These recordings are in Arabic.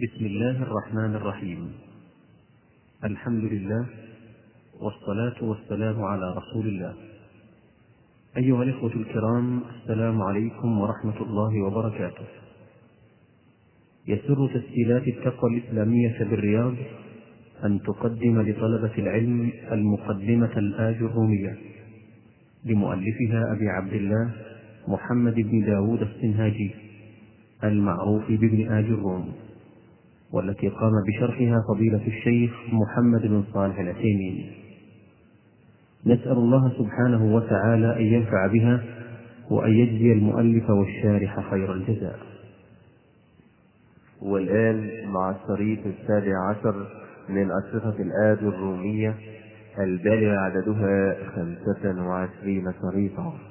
بسم الله الرحمن الرحيم. الحمد لله والصلاة والسلام على رسول الله. أيها الإخوة الكرام السلام عليكم ورحمة الله وبركاته. يسر تسجيلات التقوى الإسلامية بالرياض أن تقدم لطلبة العلم المقدمة الآجرومية لمؤلفها أبي عبد الله محمد بن داود السنهاجي المعروف بابن آج الروم. والتي قام بشرحها فضيلة الشيخ محمد بن صالح العثيمين. نسأل الله سبحانه وتعالى أن ينفع بها وأن يجزي المؤلف والشارح خير الجزاء. والآن مع الشريط السابع عشر من أشرطة الآد الرومية البالغ عددها خمسة وعشرين شريطا.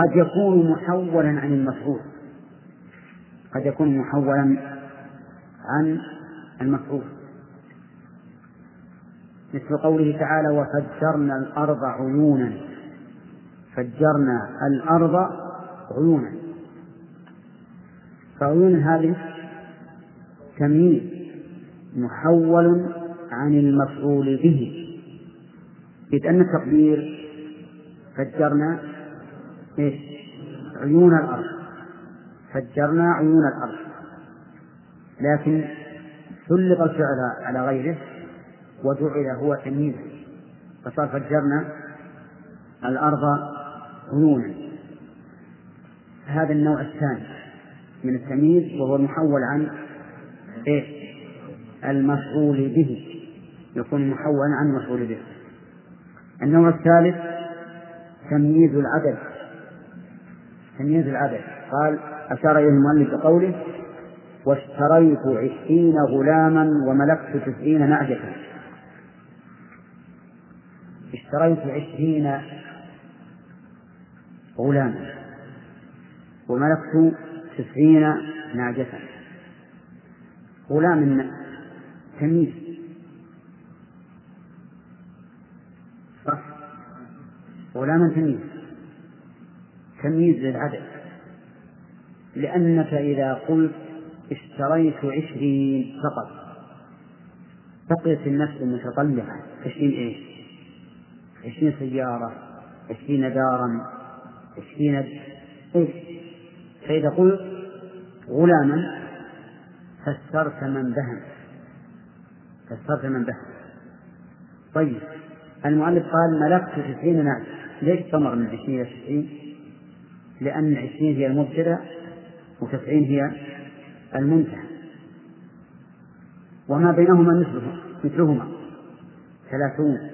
قد يكون محولا عن المفعول. قد يكون محولا عن المفعول. مثل قوله تعالى وفجرنا الأرض عيونا. فجرنا الأرض عيونا. فعيون هذه تمييز محول عن المفعول به. إذ أن التقدير فجرنا إيش؟ عيون الأرض. فجرنا عيون الأرض. لكن سلط الفعل على غيره وجعل هو تمييزا فصار فجرنا الأرض عيونا. هذا النوع الثاني من التمييز وهو المحول عن إيش؟ المفعول به. يكون محولا عن المفعول به. النوع الثالث تمييز العدد. تمييز العدد قال أشار إليه المؤلف بقوله واشتريت عشرين غلاما وملكت تسعين نعجة. اشتريت عشرين غلاما وملكت تسعين نعجة. غلام تمييز. صح. غلاما تمييز. تمييز للعدد لأنك إذا قلت اشتريت عشرين فقط بقيت النفس المتطلعة عشرين إيش؟ عشرين سيارة عشرين دارا عشرين إيش؟ فإذا قلت غلاما فسرت من بهم فسرت من بهم طيب المؤلف قال ملكت تسعين نعم ليش ثمر من عشرين إلى تسعين؟ لأن عشرين هي المبتدأ وتسعين هي المنتهى. وما بينهما مثله مثلهما. ثلاثون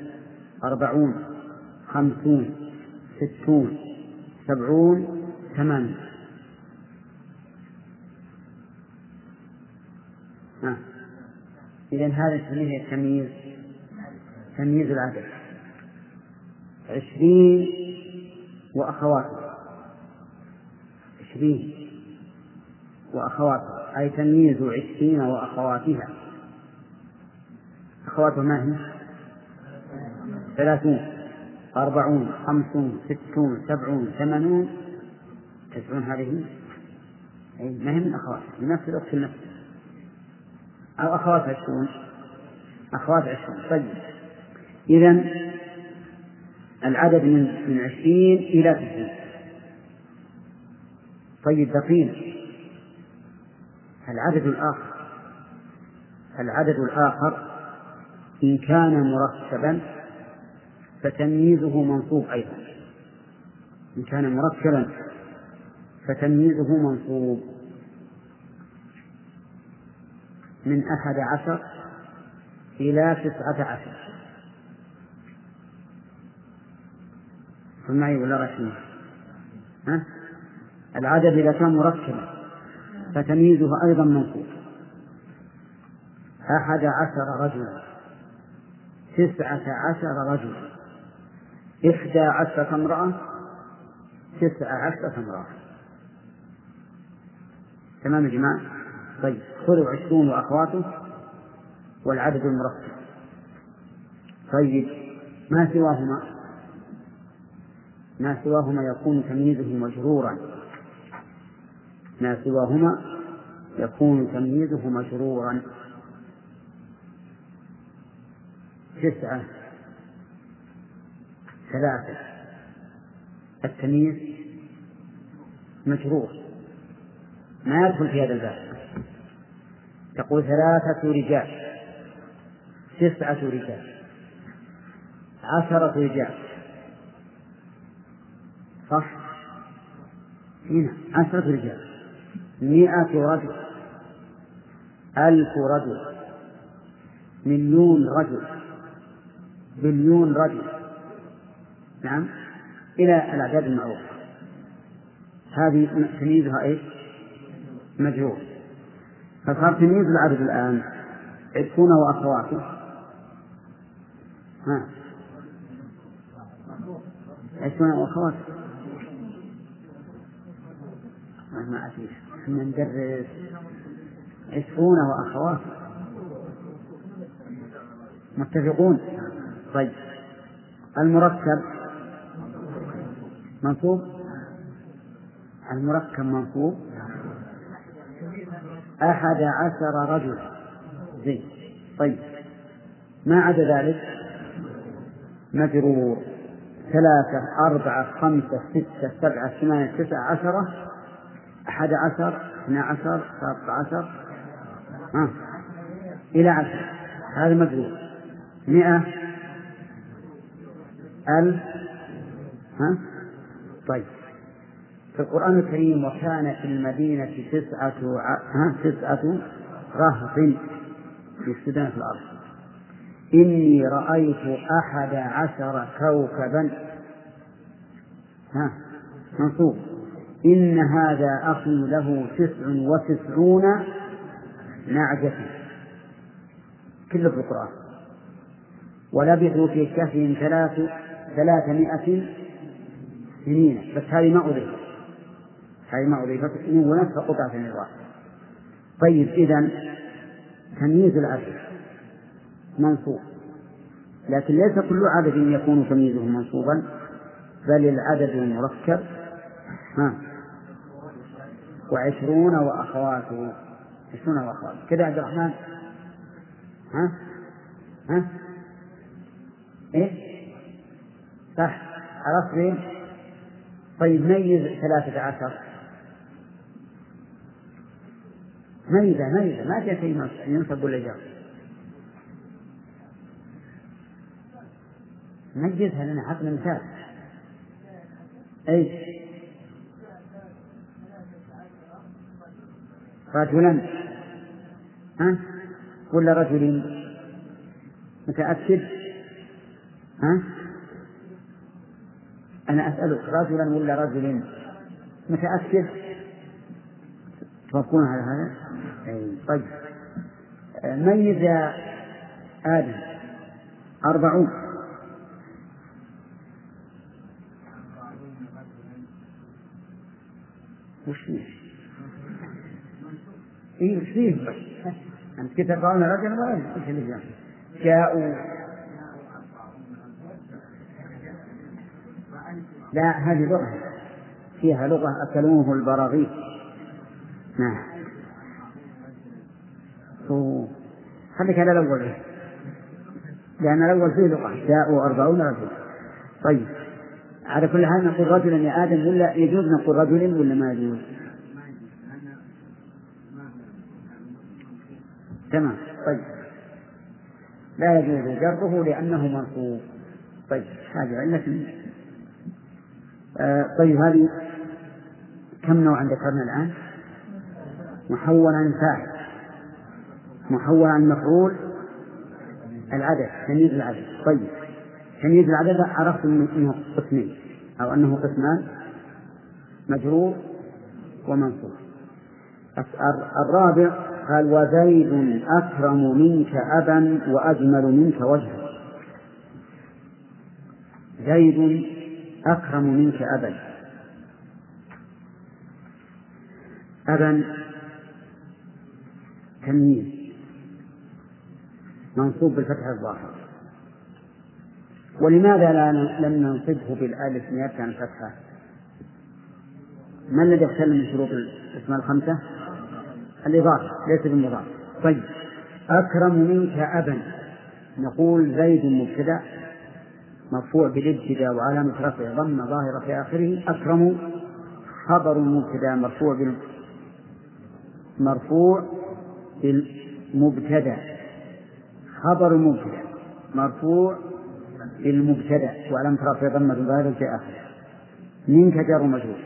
أربعون خمسون ستون سبعون ثمانون. آه. إذا هذا نسميه التمييز تمييز العدد. عشرين وأخواته عشرين وأخواتها أي تمييز عشرين وأخواتها. أخواتها ما هي؟ ثلاثون أربعون خمسون ستون سبعون ثمانون تسعون هذه؟ أي ما هي من أخواتها؟ من نفس الأخت النفس. أو أخوات عشرون. أخوات عشرون. طيب. إذا العدد من من عشرين إلى تسعين. طيب بقينا العدد الآخر. العدد الآخر إن كان مركبا فتمييزه منصوب أيضا. إن كان مركبا فتمييزه منصوب. من أحد عشر إلى تسعة عشر. معي ولا رسمي ها؟ العدد إذا كان مركبا فتمييزه أيضا منصوب أحد عشر رجلا تسعة عشر رجلا إحدى عشرة امرأة تسعة عشرة امرأة. تمام يا جماعة؟ طيب خذوا عشرون وأخواته والعدد المركب. طيب ما سواهما؟ ما سواهما يكون تمييزه مجرورا. ما سواهما يكون تمييزه مجرورا تسعة ثلاثة التمييز مجرور ما يدخل في هذا الباب. تقول ثلاثة رجال تسعة رجال عشرة رجال. صح؟ هنا عشرة رجال. مئة رجل ألف رجل مليون رجل بليون رجل. نعم إلى الأعداد المعروفة. هذه تمييزها إيش؟ مجهول. فصار تمييز العدد الآن عشرون وأخواته ها. عشرون وأخواته ما أفيش إحنا ندرس عشرون وأخواته متفقون؟ طيب. المركب منصوب؟ المركب منصوب؟ أحد عشر رجل زين. طيب. ما عدا ذلك؟ مجرور. ثلاثة أربعة خمسة ستة سبعة ثمانية تسعة عشرة. أحد عشر اثنا عشر ثلاثة عشر ها إلى عشر. هذا مجرور مئة ألف ها؟ طيب. في القرآن الكريم وكان في المدينة تسعة ها تسعة رهط يفسدون في الأرض. إني رأيت أحد عشر كوكبا. ها منصوب. إن هذا أخي له تسع وتسعون نعجة. كله في القرآن. ولبثوا في كهفهم ثلاث ثلاثمائة سنين. بس هذه ما أضيفت. هذه ما أضيفت. ونفس قطعة من الواحد طيب إذا تمييز العدد منصوب. لكن ليس كل عدد يكون تمييزه منصوبا بل العدد المركب. ها. وعشرون وأخواته عشرون وأخواته كذا عبد الرحمن. ها؟ ها؟ إيه؟ صح. عرفت طيب ميز ثلاثة عشر. ميزة ميزة. ما فيها شيء ينصب ولا جار ميزها لنا عطنا مثال. إيش رجلا. ها؟ ولا رجل متأكد. ها؟ أنا أسألك رجلا ولا رجل متأكد؟ توافقون على هذا؟ أي طيب. ميز يا آدم؟ أربعون. وش فيه؟ إيه وش فيه؟ أنت كنت تقرأون رجلا ولا إيش اللي جاءوا. لا هذه لغة. فيها لغة أكلوه البراغيث نعم. خليك على الأول. لأن الأول فيه لغة. جاءوا أربعون رجلا. طيب. على كل حال نقول رجلا يا آدم ولا يجوز نقول رجل ولا ما يجوز؟ تمام. طيب. لا يجوز جره لأنه منصوب طيب. هذه علة. آه طيب هذه كم نوعا ذكرنا الآن؟ محول عن فاعل. محول عن مفعول العدد تمييز العدد. طيب. تمييز العدد عرفت إنه قسمين أو أنه قسمان مجرور ومنصوب. الرابع قال وزيد أكرم منك أبا وأجمل منك وجها زيد أكرم منك أبا أبا تمييز منصوب بالفتح الظاهر ولماذا لا لم ننصبه بالألف نيابة عن الفتحة؟ ما الذي يختل من شروط الأسماء الخمسة؟ الإضافة ليس بالمضاف طيب. أكرم منك أبا. نقول زيد مبتدأ مرفوع بالابتداء وعلامة رفعه ضمة ظاهرة في آخره. أكرم خبر مبتدأ مرفوع بال مرفوع بالمبتدأ. خبر مبتدأ مرفوع بالمبتدأ وعلامة رفعه ضمة ظاهرة في آخره. منك جار مجهول.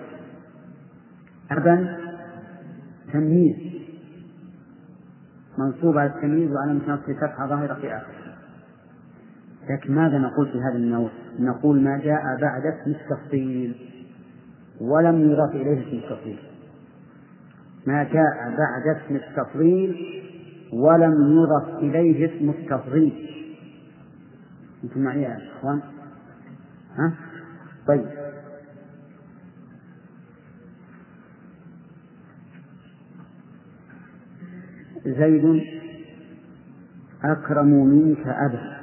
أبا. تمييز. منصوب على التمييز وعلامة نصب فتحة ظاهرة في آخره لكن ماذا نقول في هذا النوع؟ نقول ما جاء بعد اسم التفصيل ولم يضاف إليه اسم التفصيل ما جاء بعد اسم التفضيل ولم يضف إليه اسم التفضيل أنتم معي يا إخوان؟ ها؟ طيب زيد أكرم منك أبا.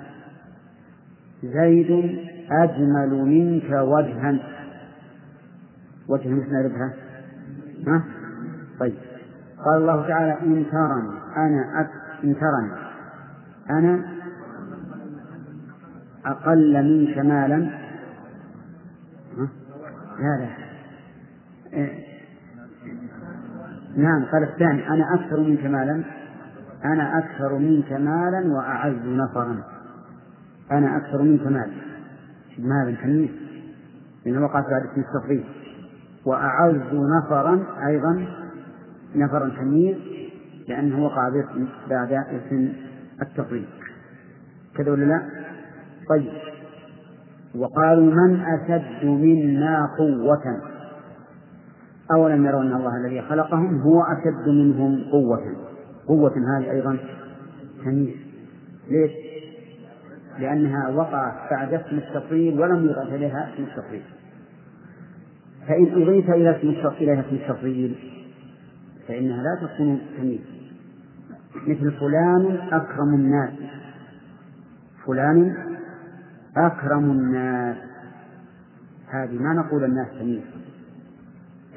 زيد أجمل منك وجها. وجه مثل نعرفها ها؟ طيب. قال الله تعالى إن ترني أنا أك... إن ترني أنا أقل منك مالا؟ لا لا. إيه. نعم قال الثاني أنا أكثر منك مالا أنا أكثر منك مالا وأعز نفرا. أنا أكثر منك مالا. مالا تمييز لأنه وقعت بعد اسم التفضيل وأعز نفرا أيضا نفرا تمييز لأنه وقع بعد اسم التفضيل كذا ولا لا؟ طيب. وقالوا من أشد منا قوة؟ أولم يروا أن الله الذي خلقهم هو أشد منهم قوة. قوة هذه أيضا تمييز ليش؟ لأنها وقعت بعد اسم التفضيل ولم يضاف إليها اسم التفضيل. فإن أضيف إلى اسم إليها اسم التفضيل فإنها لا تكون تمييز مثل فلان أكرم الناس. فلان أكرم الناس. هذه ما نقول الناس تمييز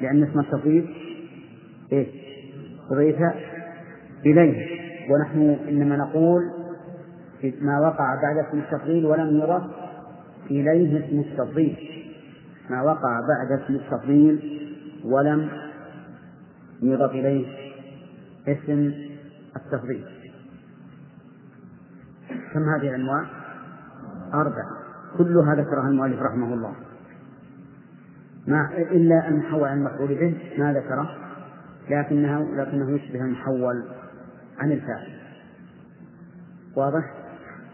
لأن اسم التفضيل إيه؟ أضيف إليه. ونحن إنما نقول ما وقع بعد اسم التفضيل ولم يضف إليه اسم التفضيل ما وقع بعد اسم التفضيل ولم يضف إليه اسم التفضيل كم هذه الأنواع؟ أربعة. كلها ذكرها المؤلف رحمه الله. ما إلا المحول عن المفعول به ما ذكره. لكنه لكنه يشبه المحول عن الفاعل. واضح؟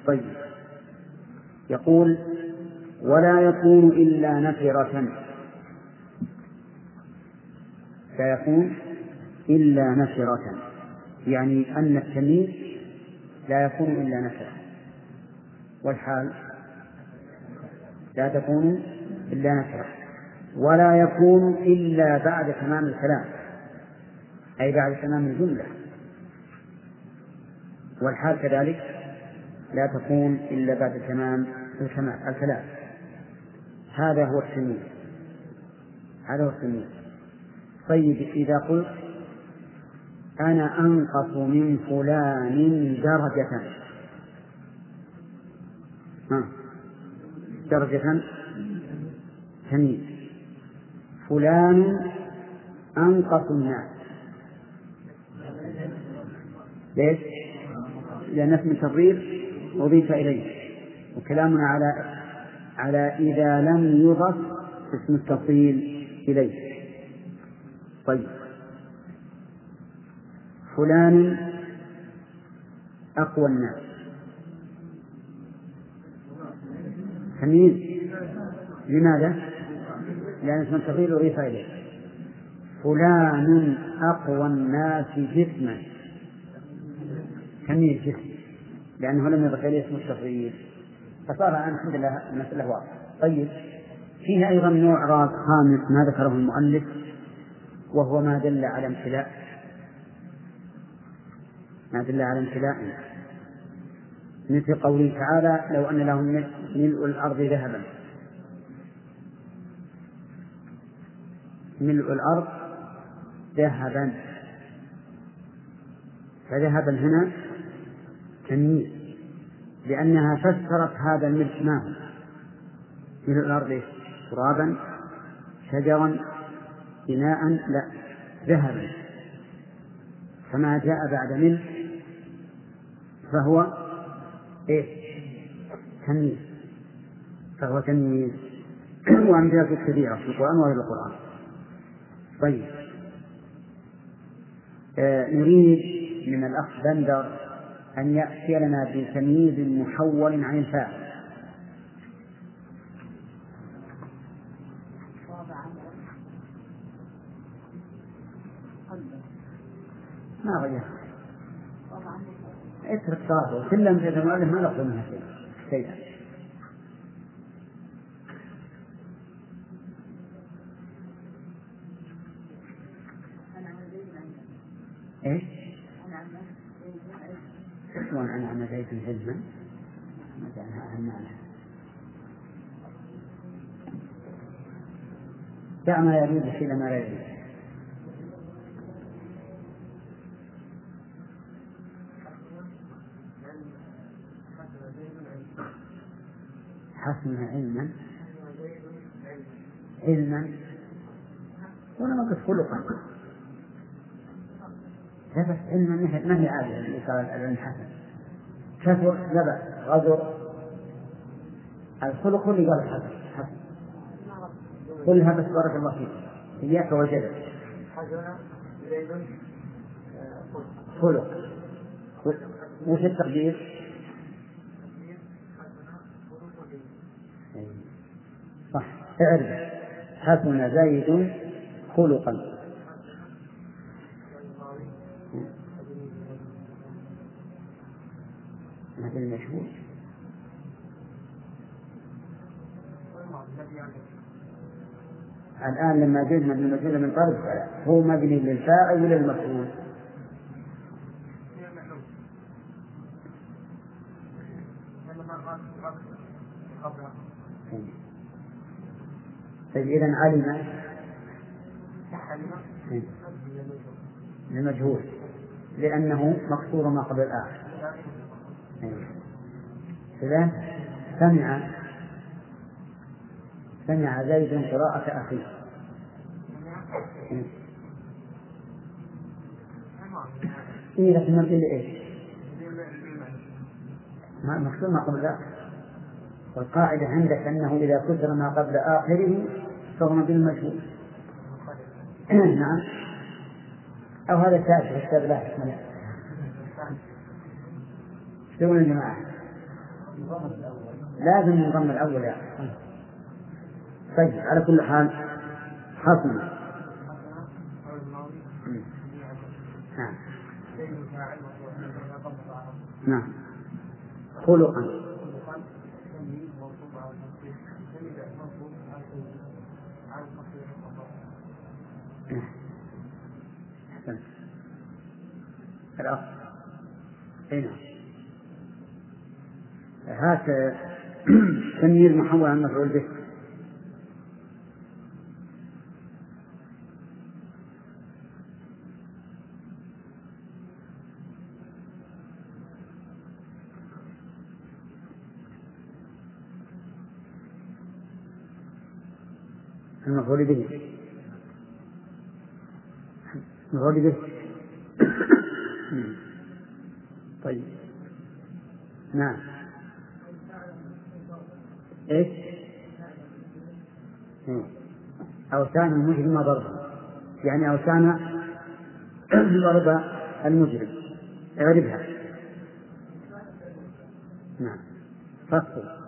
طيب. يقول ولا يكون إلا نفرة. لا يكون إلا نفرة. يعني أن التمييز لا يكون إلا نفرة. والحال لا تكون إلا نفرة. ولا يكون إلا بعد تمام الكلام. أي بعد تمام الجملة. والحال كذلك لا تكون إلا بعد تمام الكلام. هذا هو التمييز. هذا هو التمييز. طيب إذا قلت أنا أنقص من فلان درجة. ها؟ درجة تمييز. فلان أنقص الناس. ليش؟ لأن اسم التضرير أضيف إليه. وكلامنا على على إذا لم يضف اسم التفضيل إليه. طيب. فلان أقوى الناس. تمييز. لماذا؟ لأن اسم التفضيل أضيف إليه. فلان أقوى الناس جسما. تمييز جسم لأنه لم يضف إليه اسم التفضيل فصار الآن الحمد لله المسألة واضحة. طيب. فيه أيضا نوع راس خامس ما ذكره المؤلف وهو ما دل على امتلاء. ما دل على امتلاء. مثل قوله تعالى لو أن لهم ملء الأرض ذهبا ملء الأرض ذهبا. فذهبا هنا تمييز لأنها فسرت هذا الملك ما هو؟ ملء الأرض ترابا شجرا بناء لا ذهبا. فما جاء بعد منه فهو إيش؟ تمييز. فهو تمييز. وأمثلة كثيرة في القرآن وغير القرآن. طيب. آه نريد من الأخ بندر أن يأتي لنا بتمييز محول عن الفاعل. ما غير. اترك صاحبه. كل أمثلة المؤلف ما نقصد منها شيء شيئا إيش؟ شلون أنعم زيد علما؟ ما جعلها معنى دع ما يريد حين ما لا يريد حسن علما علما ولا قلت خلقا لا بس ما هي عادة قال العلم حسن. كثر لا بأس غدر الخلق اللي قال حسن. حسن. كلها بس بارك الله فيك. إياك وجدك خلق. وش التقدير؟ صح. اعرف. حسن زيد خلقا هذا المشهور الآن لما جئنا بالمجهول من طرف هو مبني للفاعل ولا للمفعول؟ طيب إذا علم. المجهول لأنه مقصور ما قبل الآخر. كذا سمع سمع زيد قراءة أخيه. إيه لكن نقول إيش؟ ما مقصود ما قبل الآخر والقاعدة عندك أنه إذا كسر ما قبل آخره فهو بالمجهول نعم. أو هذا في كتاب لا حكم له يا جماعة؟ لازم ينضم الأول يا أخي. طيب على كل حال حصل نعم. خلقا. أحسنت الأخ أي نعم. هات تمييز محول عن مفعول به. المفعول به المفعول به طيب. نعم. إيش؟ أوسان المجرم ضربا. يعني أوسان ضرب المجرم. اعرفها نعم. فصل.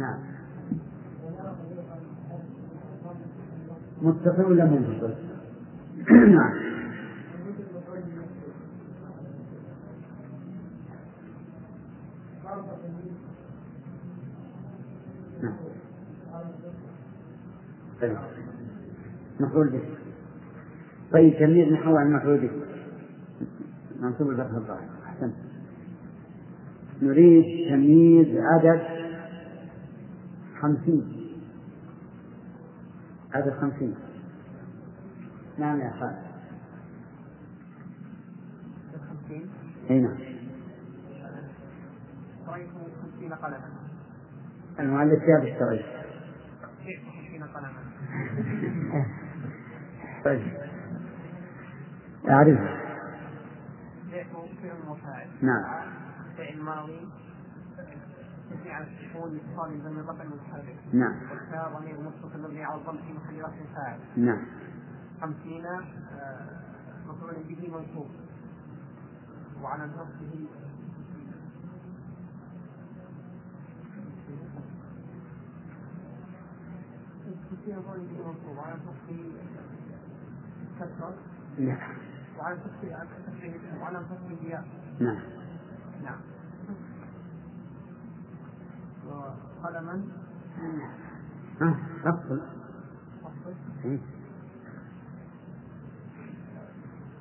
نعم. متصل ولا منفصل؟ نعم. نعم. طيب مفعول به. طيب تمييز نحو عن مفعول به. منصوب الفتح الظاهر. أحسنت. نريد تمييز عدد خمسين. عدد خمسين. نعم يا خالد خمسين. أي نعم. رأيت خمسين قلما. المؤلف جاب اشتريت جئت خمسين قلما. طيب. أعرفه فعل نعم. فعل ماضي. على بين الرفع نعم. والتاء ضمير متصل مبني على الضم في محل رفع فاعل. نعم. خمسين آه، مفعول به منصوب. وعلى نصبه مفعول به منصوب وعلى نصبه كسر. نعم. وعلى نصبه وعلى نصبه الياء نعم. نعم وقلما ها أفصل أفضل إيه. في المفعول به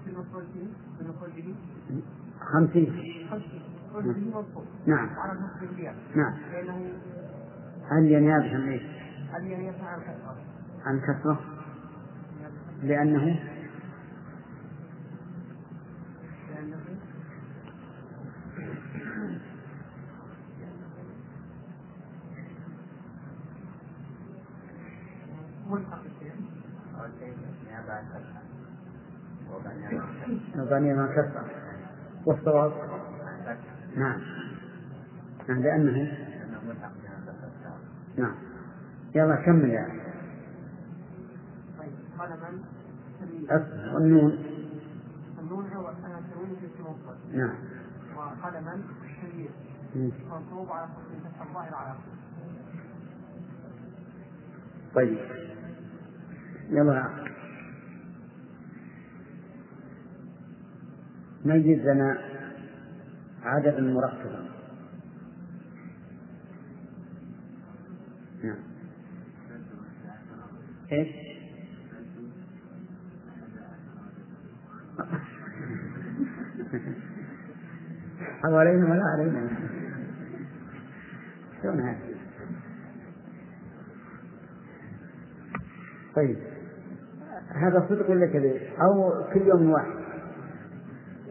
في المفعول به خمسين خمسين. نعم. نعم. لأنه هل ينابه عن إيش؟ هل ينفع عن كثرة عن كثرة لأنه ملحق الشيء مباني ما كثرة والصواب؟ نعم. نعم لأنه نعم. يلا كمل يا أخي. طيب أصل والنون؟ النون هو أنا تنوين في المفرد نعم. وقلما مم. منصوب على فتح الظاهر على. طيب. يلا يا أخي. ميز لنا عددا مركبا نعم إيش؟ حوالينا ولا علينا شلون هذا؟ طيب هذا صدق ولا كذب؟ أو كل يوم واحد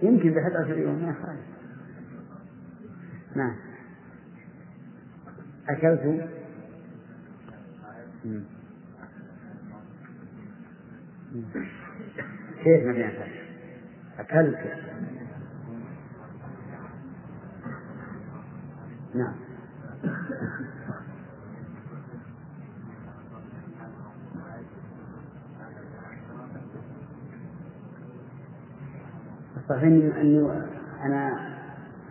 يمكن بحد عشر يوم يا خالد نعم. أكلت. كيف ما ينفع أكلت. نعم. صحيح أني أنا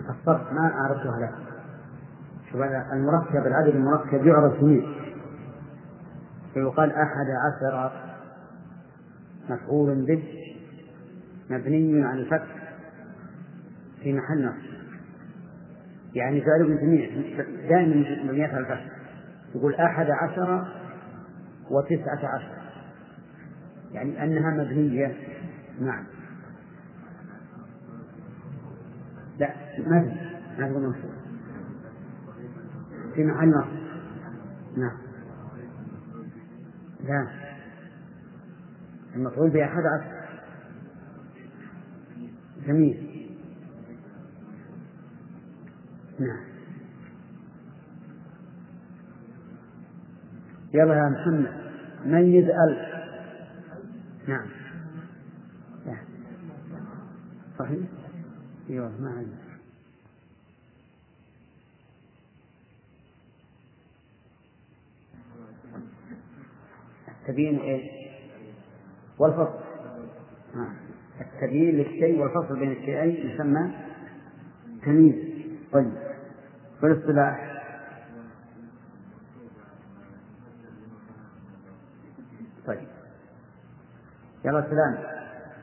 قصرت ما عرفتها لك شوف المركب العدد المركب يعرف منه فيقال أحد عشر مفعول به مبني على الفتح في محل نصب. يعني فعل ابن تيمية دائما مبنيات على الفتح. يقول أحد عشر وتسعة عشر. يعني أنها مبنية. نعم لا ما في ما في منصوب في محل نصب نعم. لا. المفعول به عشر. جميل. نعم. يلا يا محمد. ميز ألف. نعم. صحيح؟ أيوه ما عندي التبيين إيش؟ والفصل. آه. التبيين للشيء والفصل بين الشيئين يسمى تمييز. طيب. والاصطلاح؟ طيب. يلا سلام.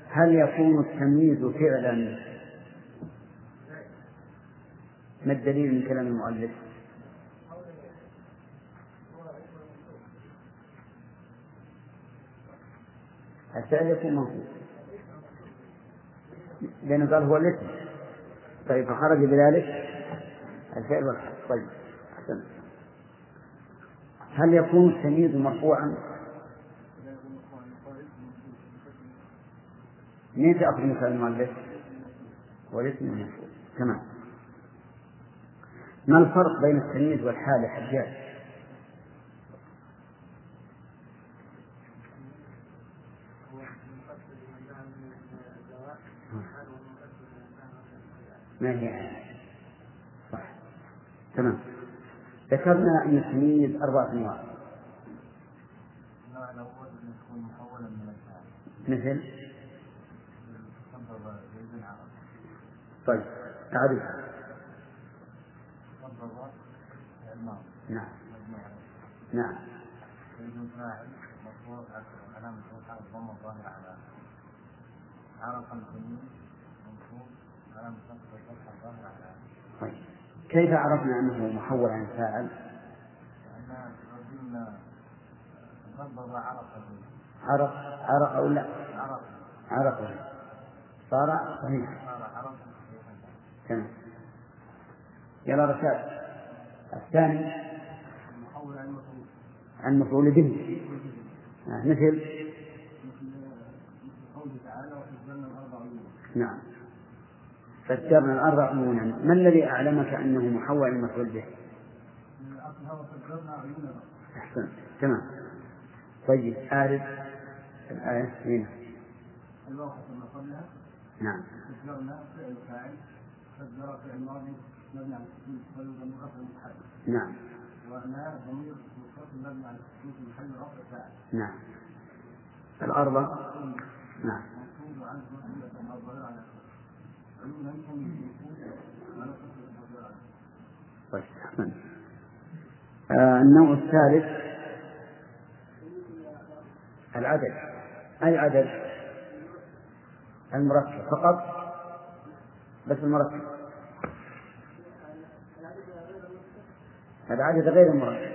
هل يكون التمييز فعلا؟ ما الدليل من كلام المؤلف؟ الفعل يكون منصوب لأنه قال هو الاسم طيب فخرج بذلك الفعل والحرف طيب أحسن هل يكون التمييز مرفوعا؟ مين تأخذ مثال المؤلف؟ والاسم المرفوع تمام ما الفرق بين التمييز والحال يا حجاج؟ ما هي صح. تمام. ذكرنا أن التمييز أربعة أنواع. مثل؟ طيب أعرفها نعم. نعم. علامة رفعه الضم الظاهر على عرف الجميل منصوب علامة نصب الفتحة الظاهر على طيب كيف عرفنا أنه محول عن فاعل؟ عرف عرف عرف أو لا؟ عرف. عرفه صار صحيح. عرف تمام. يلا رشاد. الثاني. المحول عن المفعول عن مفعول به. آه، مثل. قوله تعالى وحزبنا الأربع عيون نعم. فسرنا الأربع عيونا. ما الذي أعلمك أنه محول عن مفعول به؟ أحسن تمام. طيب أعرف الآية هنا. نعم. فجرنا فعل فاعل فجر مبني على نعم. ضمير على فاعل نعم. الأربع نعم منصوب عنه جملة الظاهرة على عيونا يمكن منصوب على كسر الظاهرة على طيب آه النوع الثالث. العدد. أي عدد المركب فقط. بس المركب. العدد غير المركب.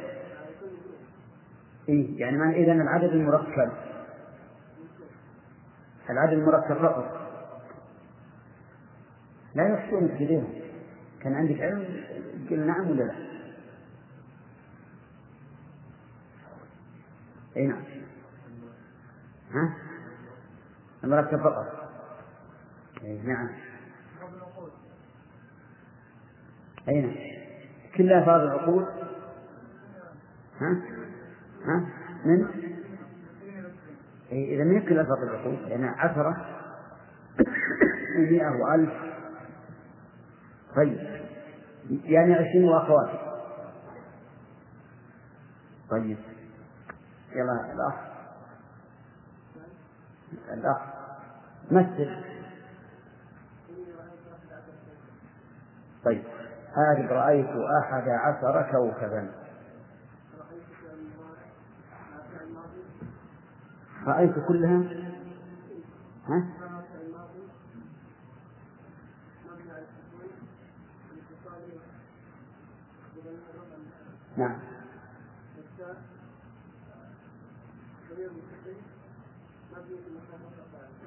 إيه يعني ما إذا العدد المركب. العدد المركب فقط. لا يحسن كثيرهم كان عندك علم قل نعم ولا لا؟ أي نعم ها؟ المركب فقط أي نعم أي نعم كل الفاظ العقود ها؟ ها؟ من؟ إذا ما هي كل الفاظ العقود لأن عشرة ومئة وألف طيب. يعني عشرين وأخوات طيب. يلا الأخ. الأخ. مثل طيب. هذه رأيت أحد عشر كوكبا. رأيت كلها؟ ها؟ نعم.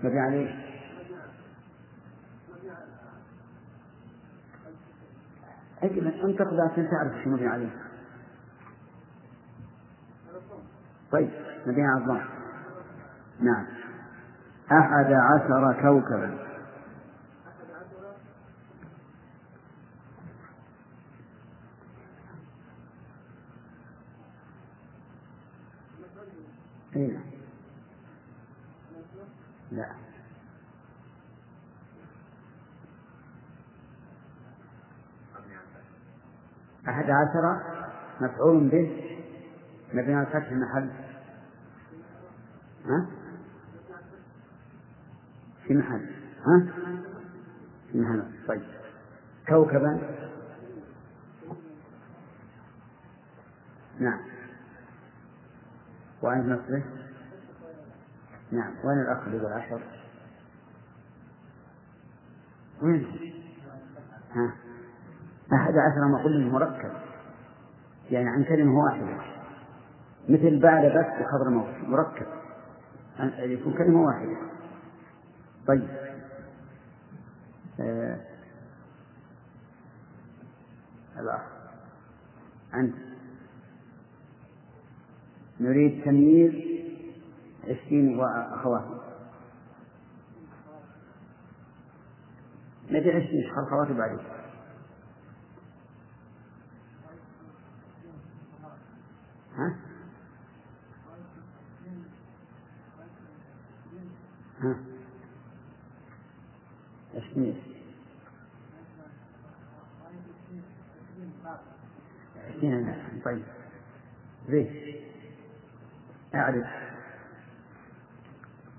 مبني عليه. أجل قبل عشان تعرف شو مبني عليه. طيب مبني على نعم. أحد عشر كوكبا. أي نعم لا. أحد عشر مفعول به مبني على الفتح محل ها؟ في محل. ها؟ في محل. طيب. كوكبا. نعم. وعند نصبه نعم وين الأخ اللي يقول عشر؟ وين؟ ها؟ أحد عشر مقول مركب. يعني عن كلمة واحدة مثل بعد بس بخبر موت. مركب. يكون كلمة واحدة طيب. آه. الأخ. أنت. نريد تمييز عشرين وأخواتها نبي عشرين خواتي بعدين. ها؟ ها؟ عشرين. عشرين طيب. زين أعرف.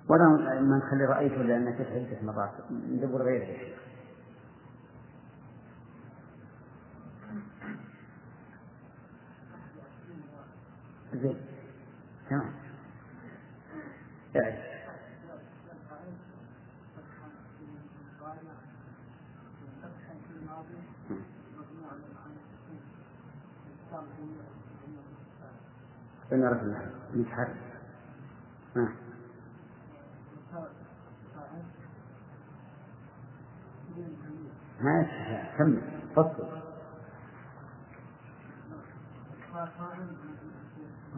ولا ما نخلي رأيته لأنك عدة مرات. ندور غيره. زين. تمام. اعرف بنعرف نتحرك نعم. ما كمل فصل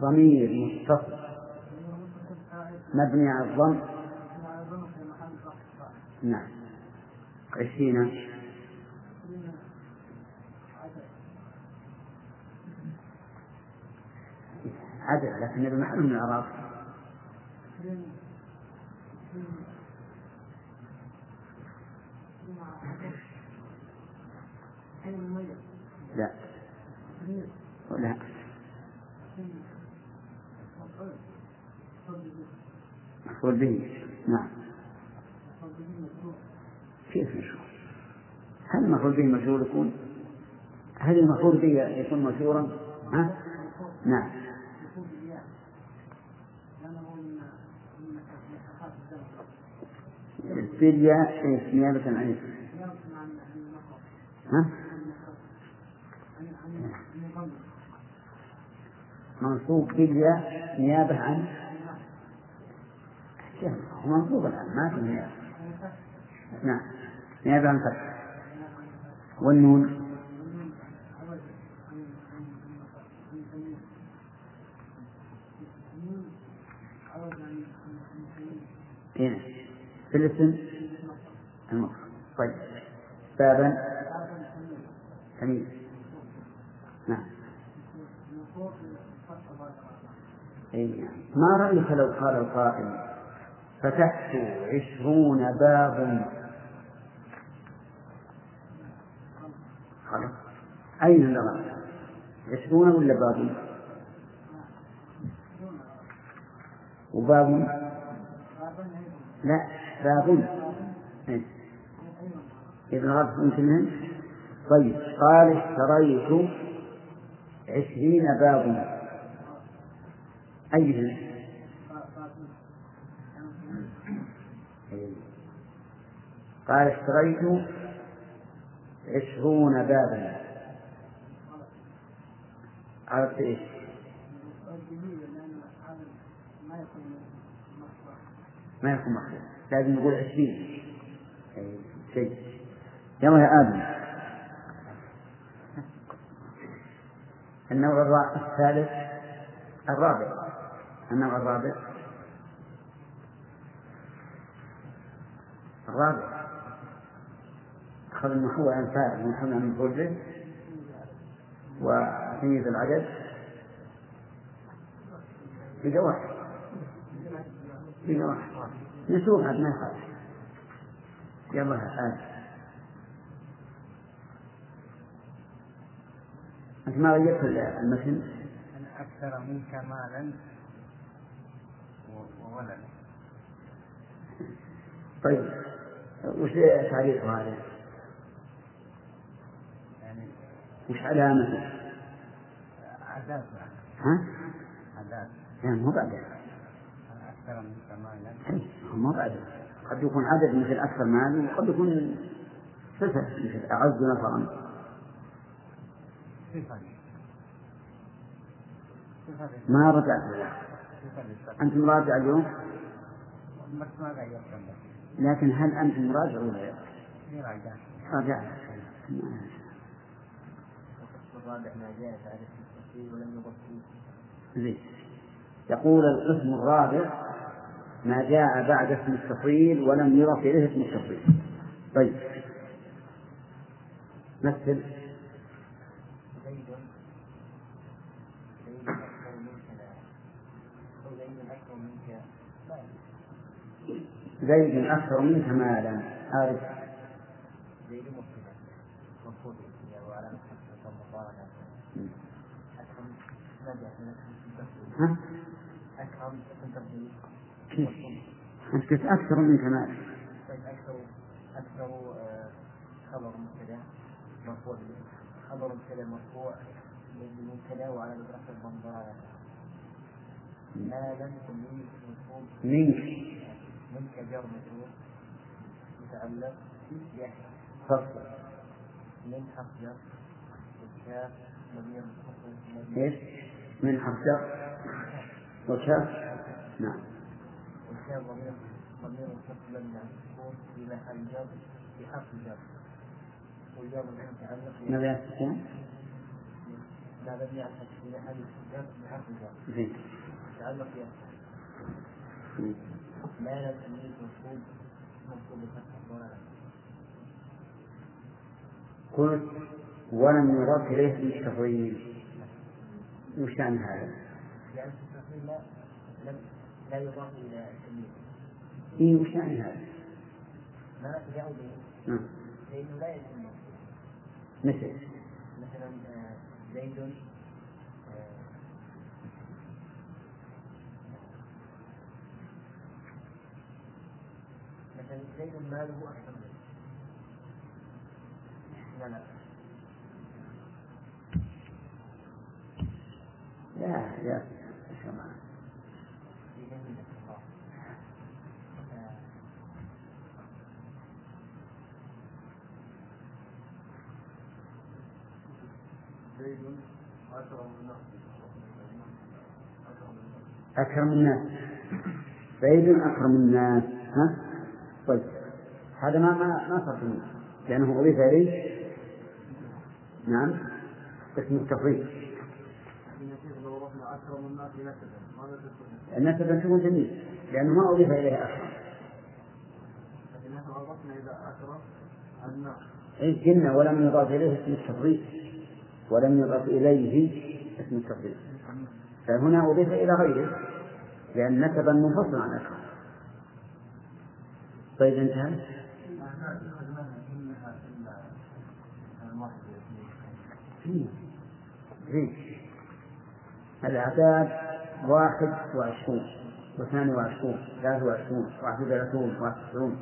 ضمير متصل. مبني على الضم. نعم. عشرين. عدل لكن المحل من الأعراف. لا. لا. مفعول به. نعم. كيف مشهور؟ هل المفعول به مشهور يكون؟ هل المفعول به يكون مشهورا؟ ها؟ نعم. بالياء إيش نيابة عن اسم ها؟ منصوب بالياء نيابة عن هو منصوب الآن ما في نيابة. نعم نيابة عن فتح. والنون؟ هنا في الاسم؟ بابا تمييز. نعم. أي ما رأيك لو قال القائل فتحت عشرون باب خلاص أين النظر عشرون ولا باب؟ وباب؟ لا باب. إيه. ابن رب يمكن طيب قال اشتريت عشرين باب أيهما قال اشتريت عشرون بابا. عرفت إيش؟ ما يكون مخلوق لازم نقول عشرين. شيء. يلا يا آدم. النوع الثالث الرابع. النوع الرابع. الرابع. أخذ النحو عن فاعل ونحو عن مفعول به وتمييز العدد. واحد. نسوق عاد ما يخالف. يلا آه. أنت ما غيرت المتن؟ أنا أكثر منك مالا وولدا طيب وش تعريف هذا؟ يعني وش علامته؟ عذاب ها؟ عذاب يعني مو بعد أكثر منك مالا أي، مو بعد قد يكون عدد مثل أكثر مال وقد يكون صفة مثل أعز نفرا ما رجعت أنت مراجع اليوم؟ لكن هل أنت مراجع ولا لا؟ رجعت راجع. زين. يقول القسم الرابع ما جاء بعد اسم التفضيل ولم يضف إليه اسم التفضيل. طيب. مثل زيد زيد أكثر منك لا أو زيد أكثر منك لا زيد أكثر منك مالا. عارف. أكرم ها؟ أنت قلت أكثر منك مالا. أكثر أكثر خبر مبتدأ مرفوع خبر مبتدأ مرفوع بالمبتدأ وعلى رفع المضارع ما لم تميز مرفوع منك. منك جر مجرور متعلق فصل. من حرف جر والكاف ضمير متصل مبني إيش؟ من حرف جر وكاف نعم. والكاف ضمير ضمير متصل مبني على السكون في محل جر بحرف جر والجر متعلق ماذا يستكون؟ ما على الفتح في محل جر بحرف جر بفتح الضلال قلت ولم يضاف إليه التفضيل وش يعني هذا؟ لأن التفصيل لا لم لا يضاف إلى التمييز إيه وش يعني هذا؟ ما يعود نعم. لأنه لا يتم مثل؟ مثلا آه، زيد آه، مثلا زيد ماله أكثر منه. لا لا. لا الناس. أكرم الناس. زيد أكرم الناس. ها؟ طيب. هذا ما ما ما صار منه لأنه أضيف إليه. نعم. اسم نسبا ماذا تكون؟ جميل. لأنه ما أضيف إليه أكرم لكن نحن عرفنا إذا أكرم إذ قلنا ولم يضاف إليه اسم التفضيل. ولم يضاف إليه اسم التفضيل. فهنا أضيف إلى غيره. لأن نسبا منفصل عن أكرم طيب انتهى. إلا واحد وعشرون واثنان وعشرون ثلاثة وعشرون واحد وثلاثون واحد وتسعون.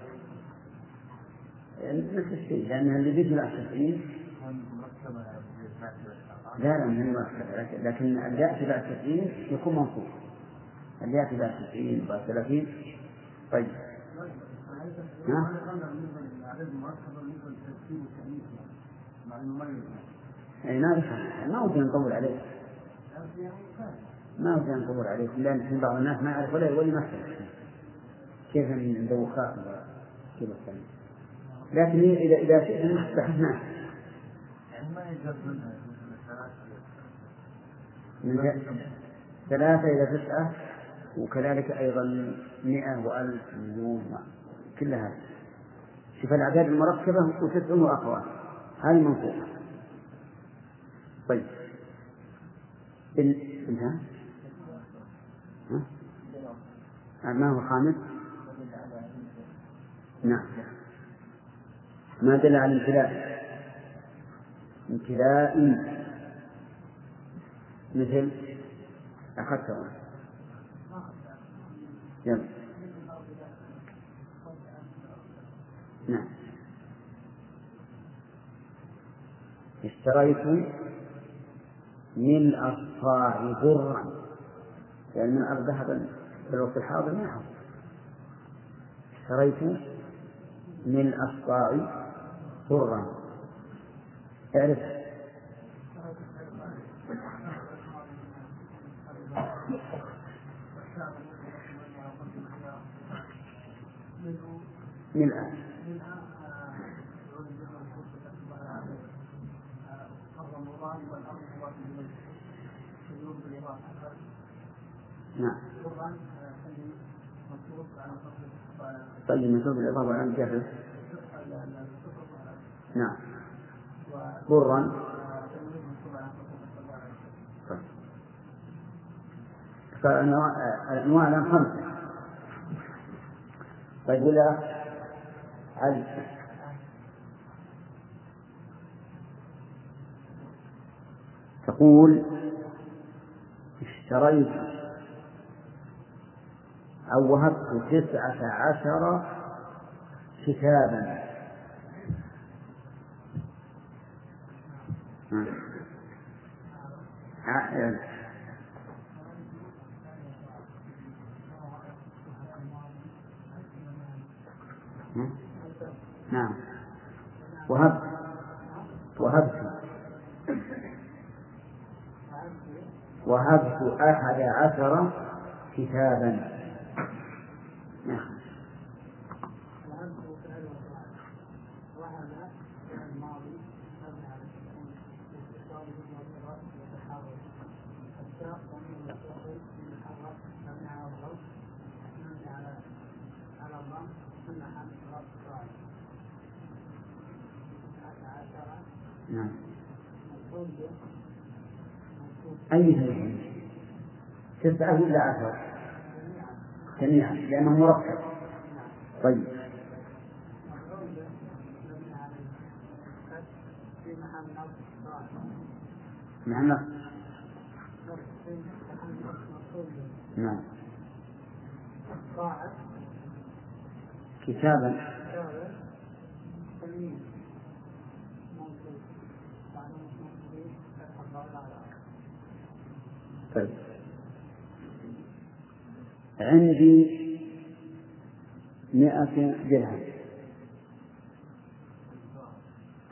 نفس الشيء لأن اللي بيجي مركبة لا لا من لكن- اللي يأتي بعد تسعين يكون منصوب اللي يأتي بعد تسعين بعد ثلاثين طيب. يعني ما. ما ودي نطول عليه ما ودي نطول عليه لأن الحين بعض الناس ما يعرف ولا ولا يمثل. كيف ندوخات كيف الثاني؟ لكن إذا إذا شئنا بحثناه من ثلاثة إلى تسعة وكذلك أيضا مئة وألف مليون كل هذا شوف الأعداد المركبة وتسع وأخوات هذه منصوبة طيب. ال... ها؟ ما هو خامس؟ نعم. ما دل على امتلاء امتلاء مثل؟ أخذته. يلا. نعم. اشتريت ملء الصاع برا لأن من الأرض ذهبا في الوقت الحاضر ما يحصل اشتريت ملء الصاع برا اعرف. ملء نعم. طيب منصوب الإضافة على الجهل. نعم. برا. فالأنواع الآن خمسة طيب ولا علي. تقول اشتريت أو وهبت تسعة عشر كتابا. نعم. وهبت وهبت وهبت أحد عشر كتابا. نعم. نعم. أي شيء؟ تسعة ولا عشرة جميعا لأنه مركب. طيب. نعم. نعم. كتابا. طيب عندي مئة درهم.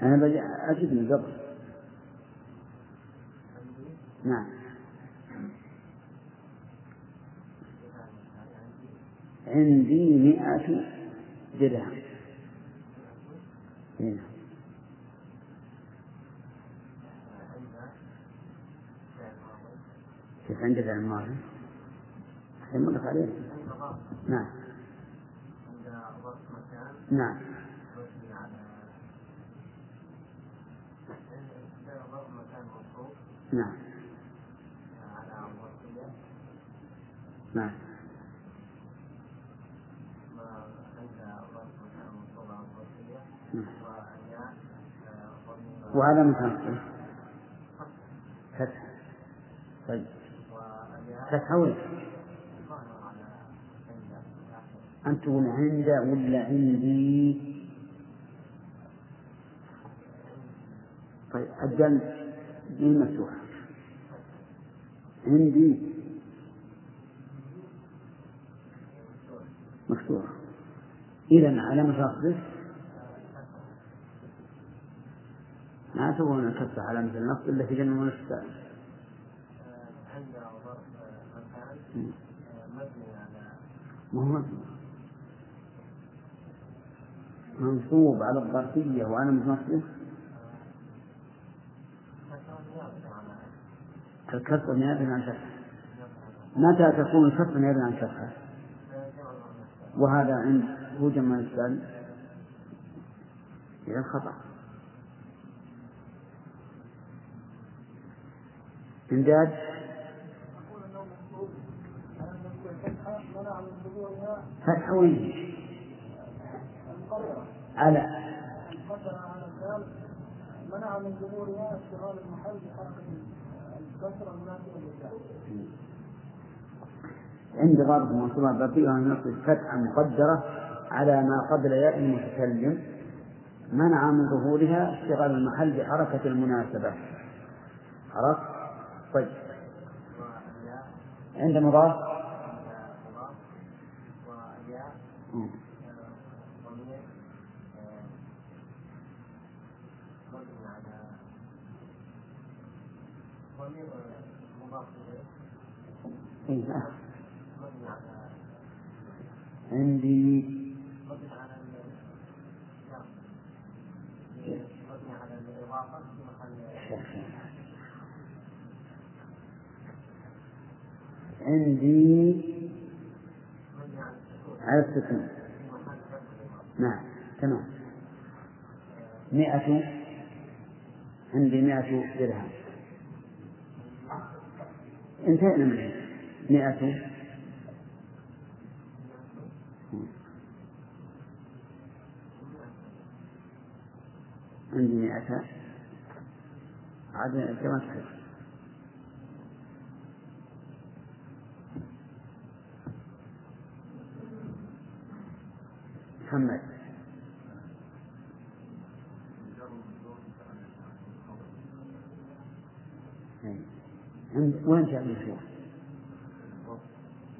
أنا أجد من قبل نعم. عندي مئة درهم. هنا. كيف عندك الماضي؟ يمر عليه نعم. نعم. نعم. نعم. وهذا متنصب فتح. طيب. فتح وين؟ أنت تقول عند ولا عندي؟ طيب الجنب مين مفتوحة؟ عندي مفتوحة إذا علامة رفضه ما تبغون الكسر علامة النصب إلا في جنب السالم منصوب على الظرفية وعلامة نصبه الكسر نيابة عن فتحة متى تكون الكسر نيابة عن فتحة وهذا عند هو جمع السالم إذا خطأ. إمداد فتحة وين؟ على منع من ظهورها اشتغال المحل بحركة الكسرة المناسبة للفعل. عند ضرب منصوبة الظرفية نصب فتحة مقدرة على ما قبل ياء المتكلم منع من ظهورها اشتغال المحل بحركة المناسبة عرفت؟ طيب عند مضاف مم. إيه لا. عندي عندي على السكون نعم تمام. مئة عندي مئة درهم. انتهينا منه مئة. عندي مئة. عاد كما تحب محمد. عند وين جاء المشروع؟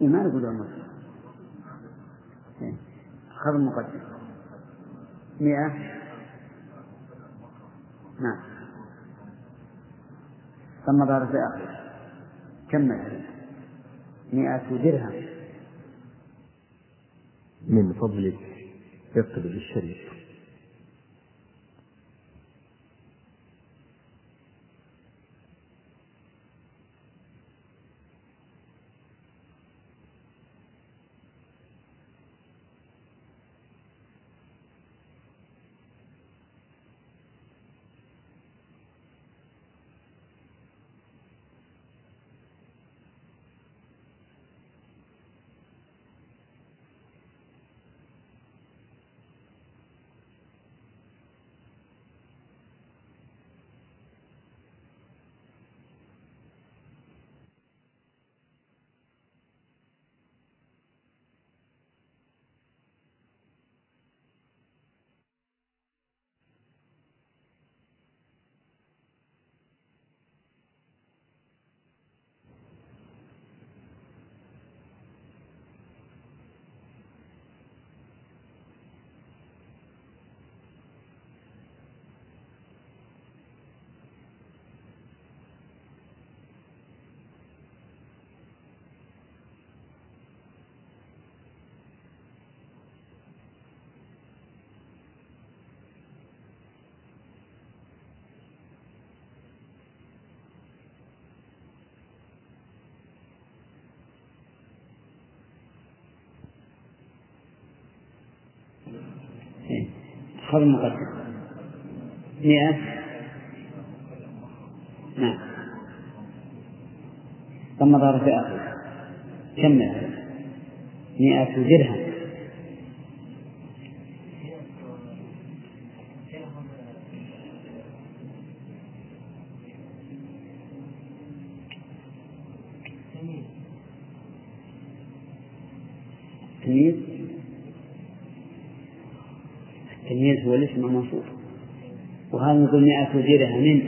إيه ما نقول المشروع. خذ المقدم مئة. نعم. ثم ظهر في آخر كمل. مئة درهم. من فضلك. اقلب الشريط خذ المقدم. مئة؟ نعم. ثم ظهر في آخر كمل مئة درهم تمييز التمييز هو الاسم الموصول وهذا مئة درهم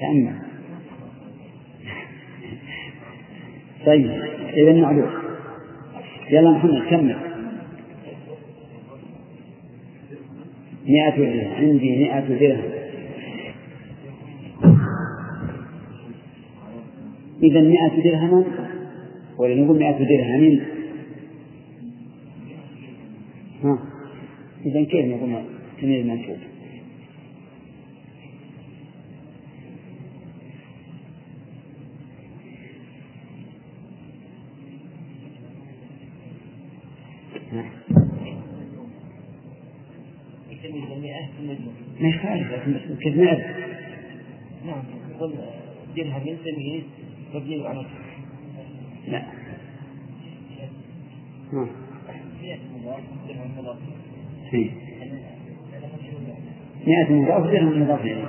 تأمل طيب إذا معلوم يلا محمد كمل مئة درهم. عندي مئة درهم. إذا مئة درهم ولا نقول مئة درهم. إذا كيف نقول تمييز منصوب ما يخالف لكن كيف نعرف؟ نعم يقول درهم تمييز مبني على لا. مضاف إيه. مئة مضاف درهم مضاف إليه.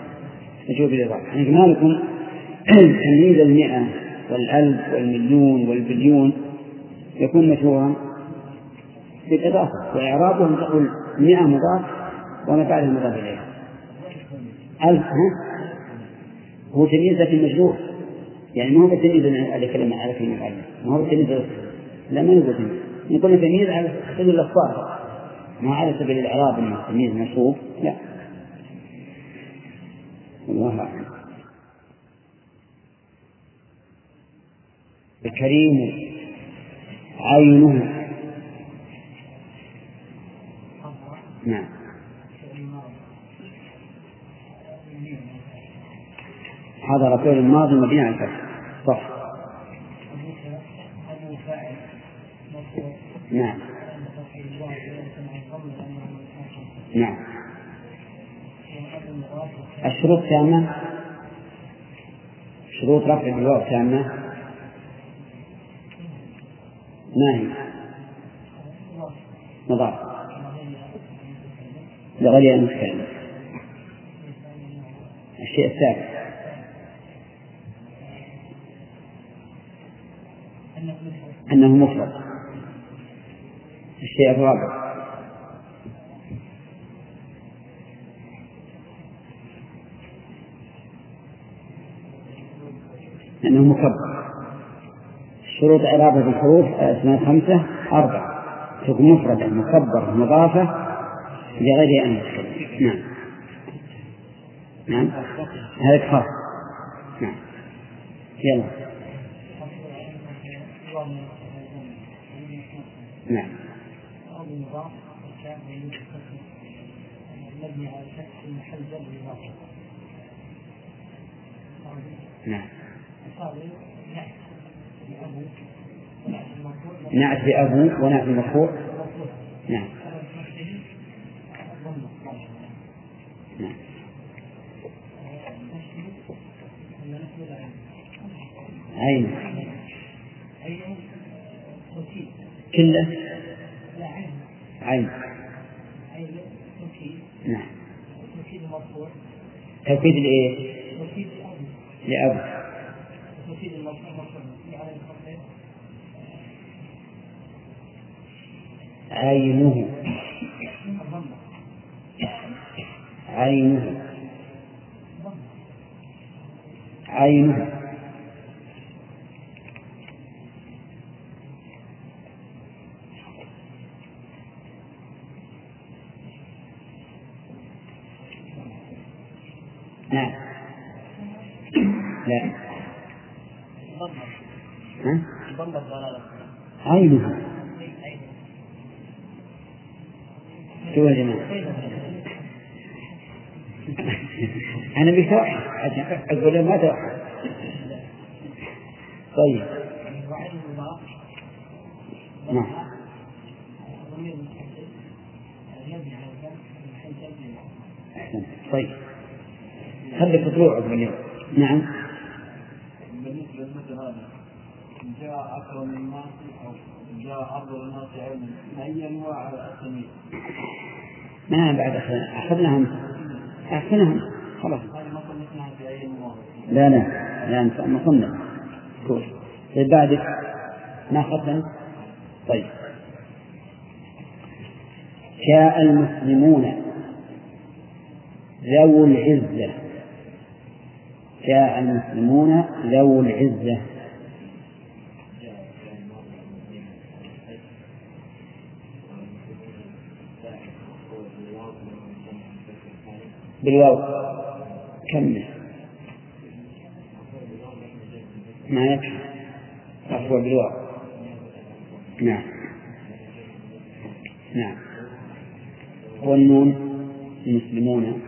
مجهول بالإضافة يعني ما لكم تمييز المئة والألف والمليون والبليون؟ يكون مشهورا بالإضافة وإعرابهم تقول مئة مضاف وما بعدها مضاف إليه. ألف ها؟ هو تمييز لكن مجهول يعني ما هو بالتمييز على كلمة على كلمة ما هو بالتمييز لا ما نقول تمييز. نقول تمييز على سبيل الأخبار. ما على سبيل الإعراب أنه تمييز مشهور لا. الله أعلم. الكريم عينه. نعم. حضر فعل الماضي مبني على الفتح. صح. نعم. الشروط تامة؟ شروط رفع الواو تامة؟ ما هي؟ مضاف. لغير أن نتكلم الشيء الثالث. أنه مفرد. الشيء الرابع. مكبر شروط إعراب الحروف أسماء خمسة أربعة. تكون مفردة مكبرة مضافة لغير أن يتكلم. نعم. نعم. هذا خاص نعم. يلا. نعم. نعم. نعت بأبو ونعت المرفوع نعم. نعم. عين كلة. عين. نعم. توكيد لإيه؟ لأبو عينه. عينه. عينه. نعم لا. ها؟ عينه. شو يا جماعة؟ أنا بتوحد أقول ما توحد. طيب. نعم. طيب. خليك تطلع عقب اليوم نعم. بالنسبة للمثل هذا جاء أكرم الناس أو جاء أفضل الناس علما ما هي أنواع التمييز؟ ما بعد أخذنا أخذناهم. أخذناهم. خلاص. ما لا لا. لا نصنف كويس طيب بعدك ما أخذنا؟ طيب. جاء المسلمون ذو العزة. جاء المسلمون ذو العزة. بالواو. كمل. ما يكفي مرفوع بالواو. نعم. نعم. والنون المسلمون.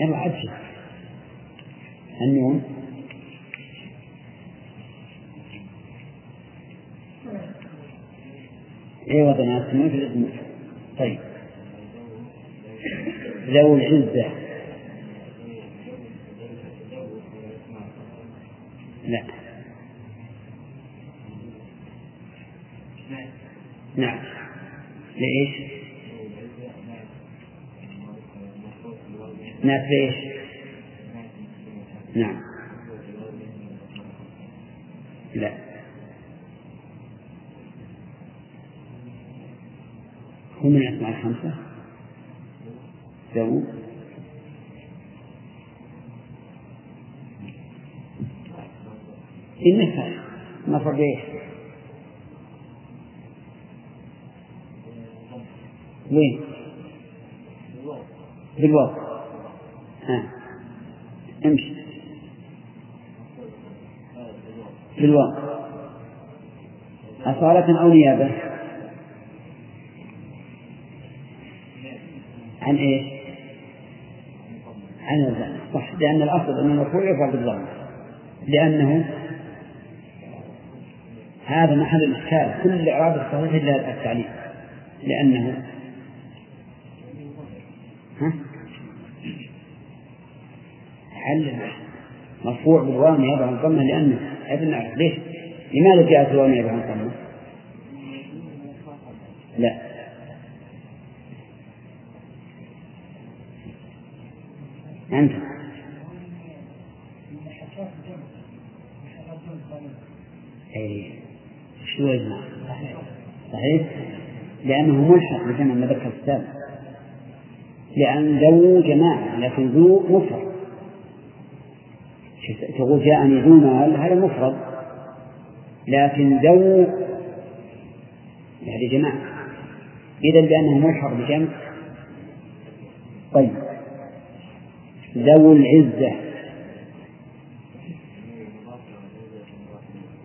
يلا عجل النون أيوه بنات ما في الاسم طيب. ذو العزة. لا. نعم. لإيش؟ نعم لإيش؟ نعم لا هو من الأسماء الخمسة ذو إنك مفر بإيش؟ وين؟ بالواو. ها. امشي. بالواو. أصالة أو نيابة؟ عن إيش؟ عن الزمن. صح. لأن الأصل أن المرفوع يرفع بالضم. لأنه هذا محل الإشكال. كل الإعراب الصحيح إلا التعليم لأنه؟ حل مرفوع بالواو نيابة عن الضمة لأنه أبن نعرف ليش؟ لماذا جاءت الواو نيابة عن الضمة؟ لا أنت أي شو يجمع؟ صحيح؟ لأنه ملحق بجمع المذكر السابق لأن ذو جماعة لكن ذو مفرد. تقول جاءني ذو مال هذا مفرد. لكن ذو هذه جماعة. إذا لأنه ملحق بجمع. طيب. ذو العزة.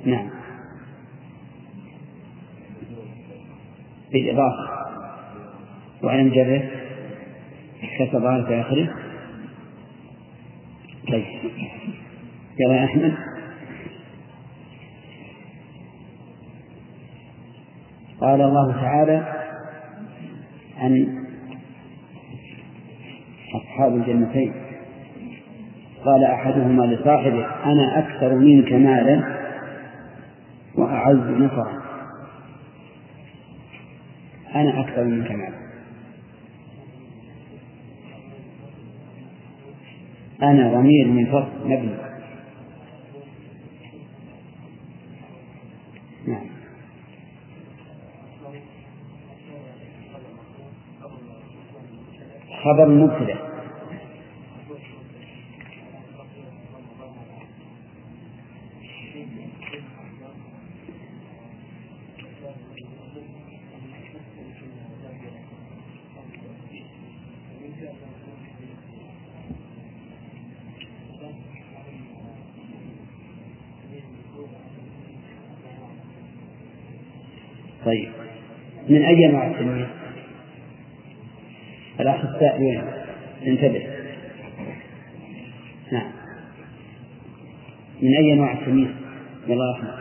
نعم. بالإضافة. وعلى مجرد. كسر في آخره. طيب. يلا أحمد. قال الله تعالى عن أصحاب الجنتين. قال أحدهما لصاحبه أنا أكثر منك مالا وأعز نفرا. أنا أكثر منك مالا. أنا ضمير من فصل مبني نعم. خبر مبتدأ. من أي أنواع التلميذ؟ الأخ السائل وين؟ انتبه نعم من أي أنواع التلميذ؟ يلا أحمد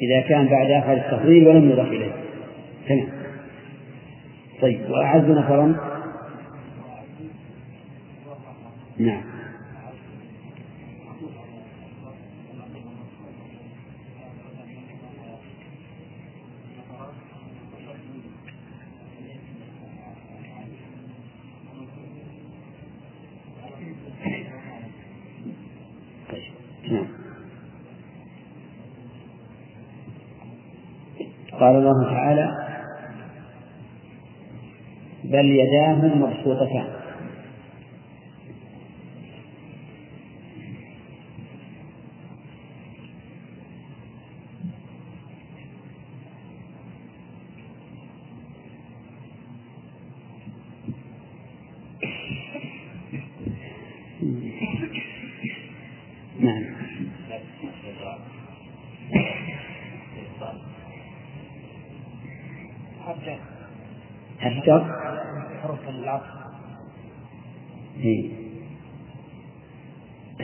إذا كان بعد آخر التفضيل ولم يضاف إليه تمام طيب وأعز نفرا نعم طيب نعم قال الله تعالى بل يداه مبسوطتان الشر حروف العطف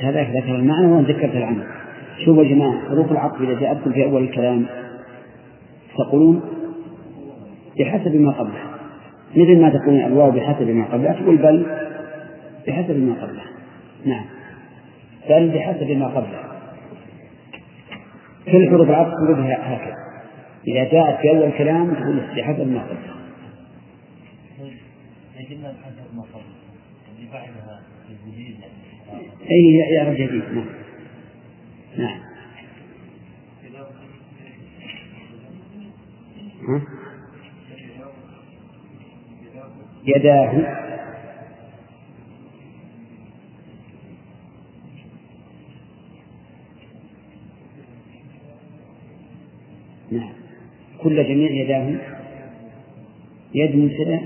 هذاك ذكر المعنى وأنا ذكرت العمل. شوفوا يا جماعة حروف العطف إذا جاءتكم في أول الكلام تقولون بحسب ما قبله. مثل ما تكون الواو بحسب ما قبله تقول بل بحسب ما قبله. نعم. بل بحسب ما قبله. كل حروف العطف تقول هكذا. إذا جاءت في أول كلام تقول بحسب ما قبله. أي يعرف جديد. نعم. نعم؟ يداه. نعم. كل جميع يداه. يد مبتدأ.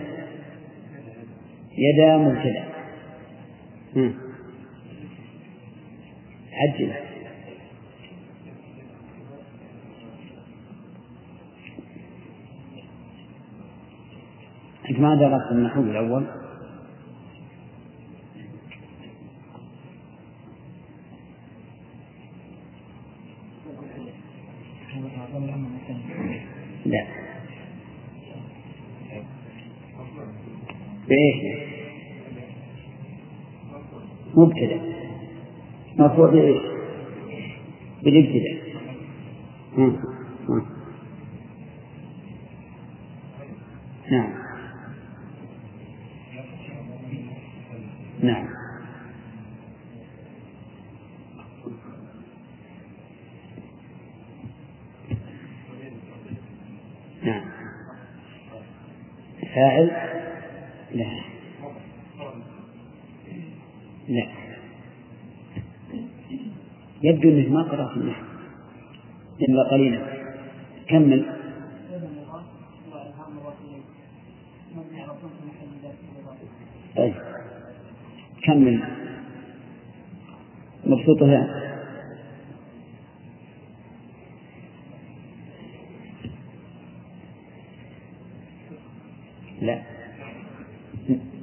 يدا مبتدأ. ها. عجل أنت ما درست النحو الأول؟ لا بإيش؟ مبتدأ. مرفوع بإيش؟ بالابتداء. نعم. نعم. يبدو إنك ما قرأت النحو إلا قليلا. كمل. طيب. كمل. مبسوطها لا.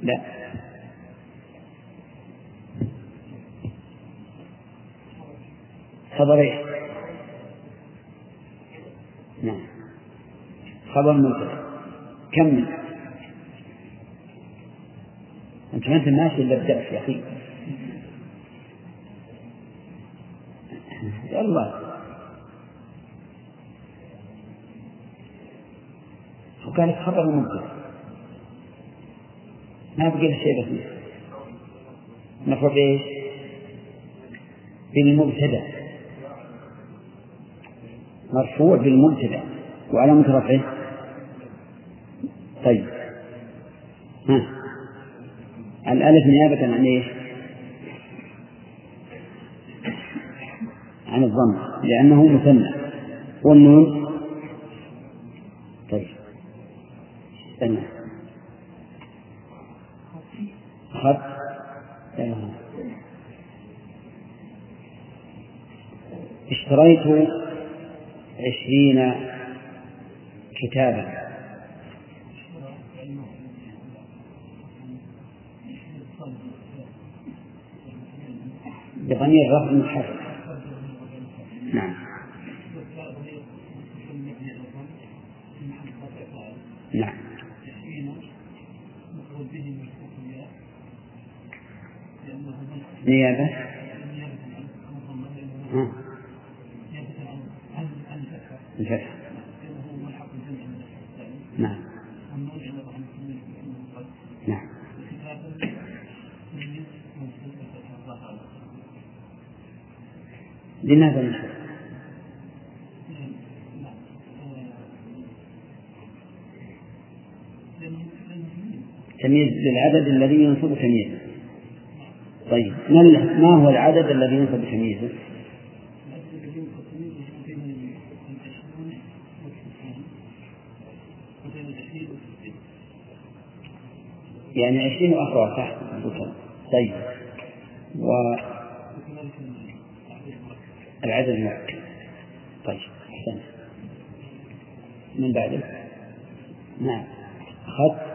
لا. خبر إيش؟ نعم. خبر مبتدا كمل أنت ما أنت ماشي إلا بدأت يا أخي. الله. وقال لك خبر مبتدا ما بقي له شيء بسيط. مرفوع بإيش؟ بالمبتدا مرفوع بالمبتدا وعلامة رفعه. طيب. ها. الألف نيابة عن إيش؟ عن الضم لأنه مثنى. والنون؟ طيب. استنى. خط. اشتريت عشرين كتابا. بضمير رفع متحرك نعم. نعم. نيابة ها. الفتح نعم نعم لماذا نحن تمييز للعدد الذي ينصب تمييزه طيب ما ما هو العدد الذي ينصب تمييزه؟ يعني عشرين وأخوة صح؟ طيب و العدد المؤكد طيب أحسن من بعده؟ نعم. خط.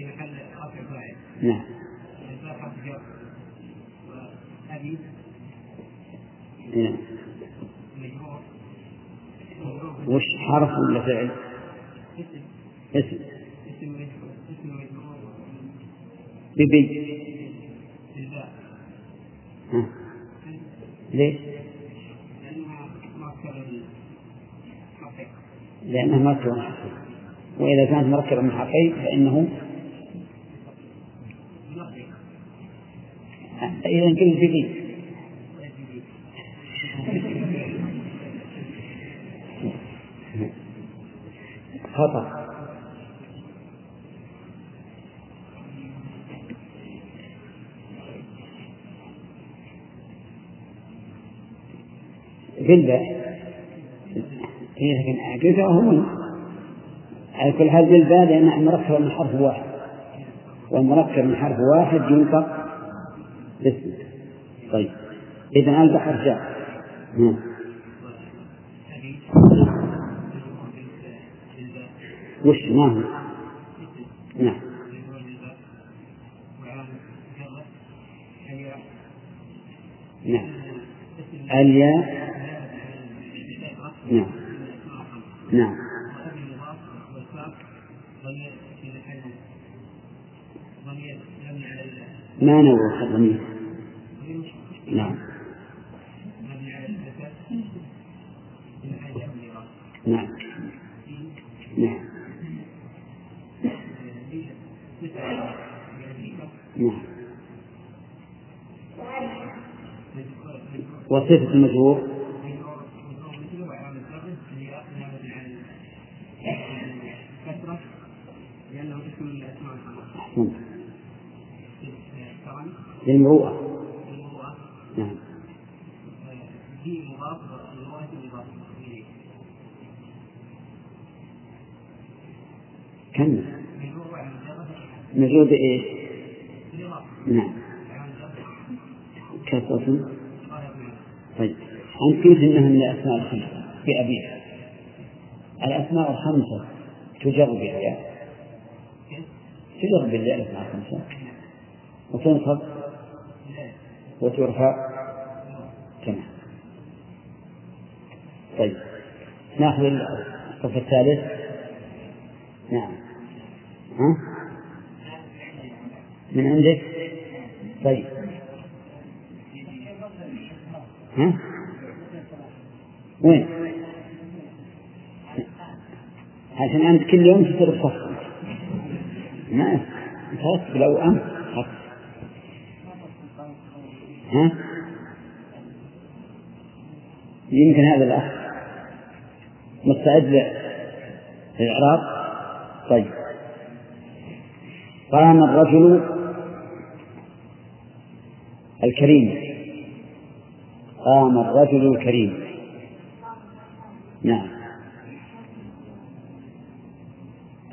في محل رفع فاعل نعم. وأبي نعم. وش حرف ولا فعل؟ اسم. اسم. اسم اسم ببي. ليش؟ لأنه ما تكون حقيقة. وإذا كانت مركبة من حرفين فإنه إذا قل جديد خطأ. بالباء هي لكن قلت هو على كل حال بالباء لأنها مركبة من حرف واحد. والمركب من حرف واحد ينطق باسم طيب. إذا البحر جاء نعم. وش؟ ما هو نعم. نعم. الياء. نعم. نعم. ما نوع الضمير وصفة المجهور أحسنت للمروءة نعم. كم؟ مجرور بإيش؟ نعم. كثرة أنت قلت أنها من الأسماء الخمسة في أبيها. الأسماء الخمسة تجر بالياء. تجر بالياء الأسماء الخمسة. وتنصب وترفع. تمام. طيب. نأخذ الصف الثالث. نعم. ها؟ من عندك؟ طيب. ها؟ وين؟ عشان أنت كل يوم تصير صف ما أنت لو أنت ها؟ يمكن هذا الأخ مستعد للإعراب؟ طيب. قام الرجل الكريم. قام الرجل الكريم. نعم.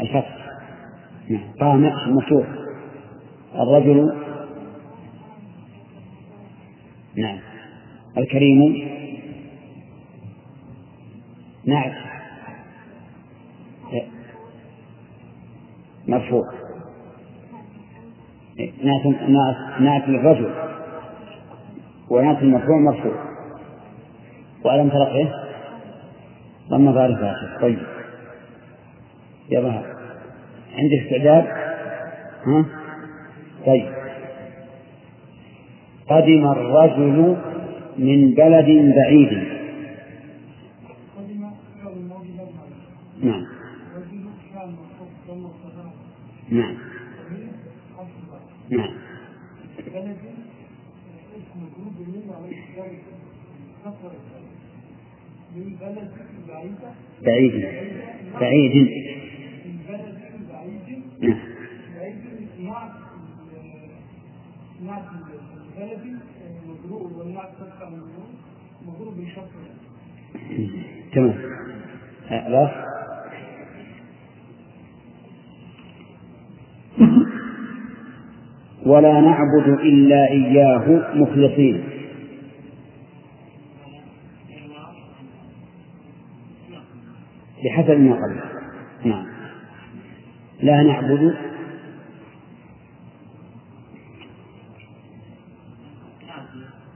الفتح. نعم. قام مفتوح. الرجل. نعم. الكريم. نعم. مرفوع نعت نعت للرجل ونعت المرفوع مرفوع وألم ترقه ضم ظاهر فاخر طيب. يظهر عندك استعداد؟ ها؟ طيب. قدم الرجل من بلد بعيد. بعيد. بعيد. نعم تمام. خلاص. ولا نعبد إلا إياه مخلصين. بحسب ما قبل. نعم. لا نعبد.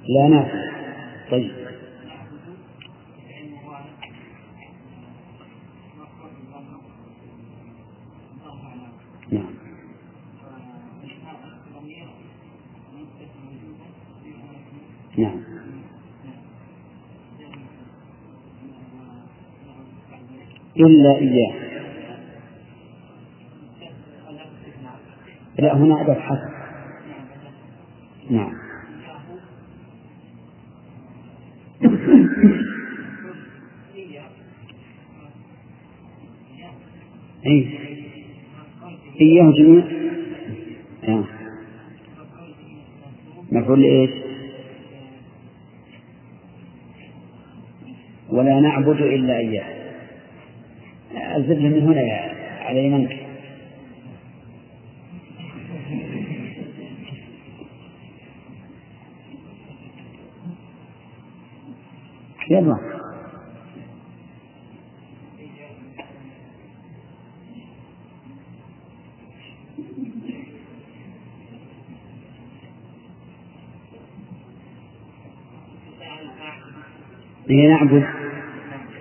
لا نافع طيب. نعم. نعم. إلا إياه. لا هنا أداة حسب نعم. أي إياه جميع. آه. مفعول إيش؟ ولا نعبد إلا إياه. الزبدة من هنا يا على يمنك يلا. هي نعبد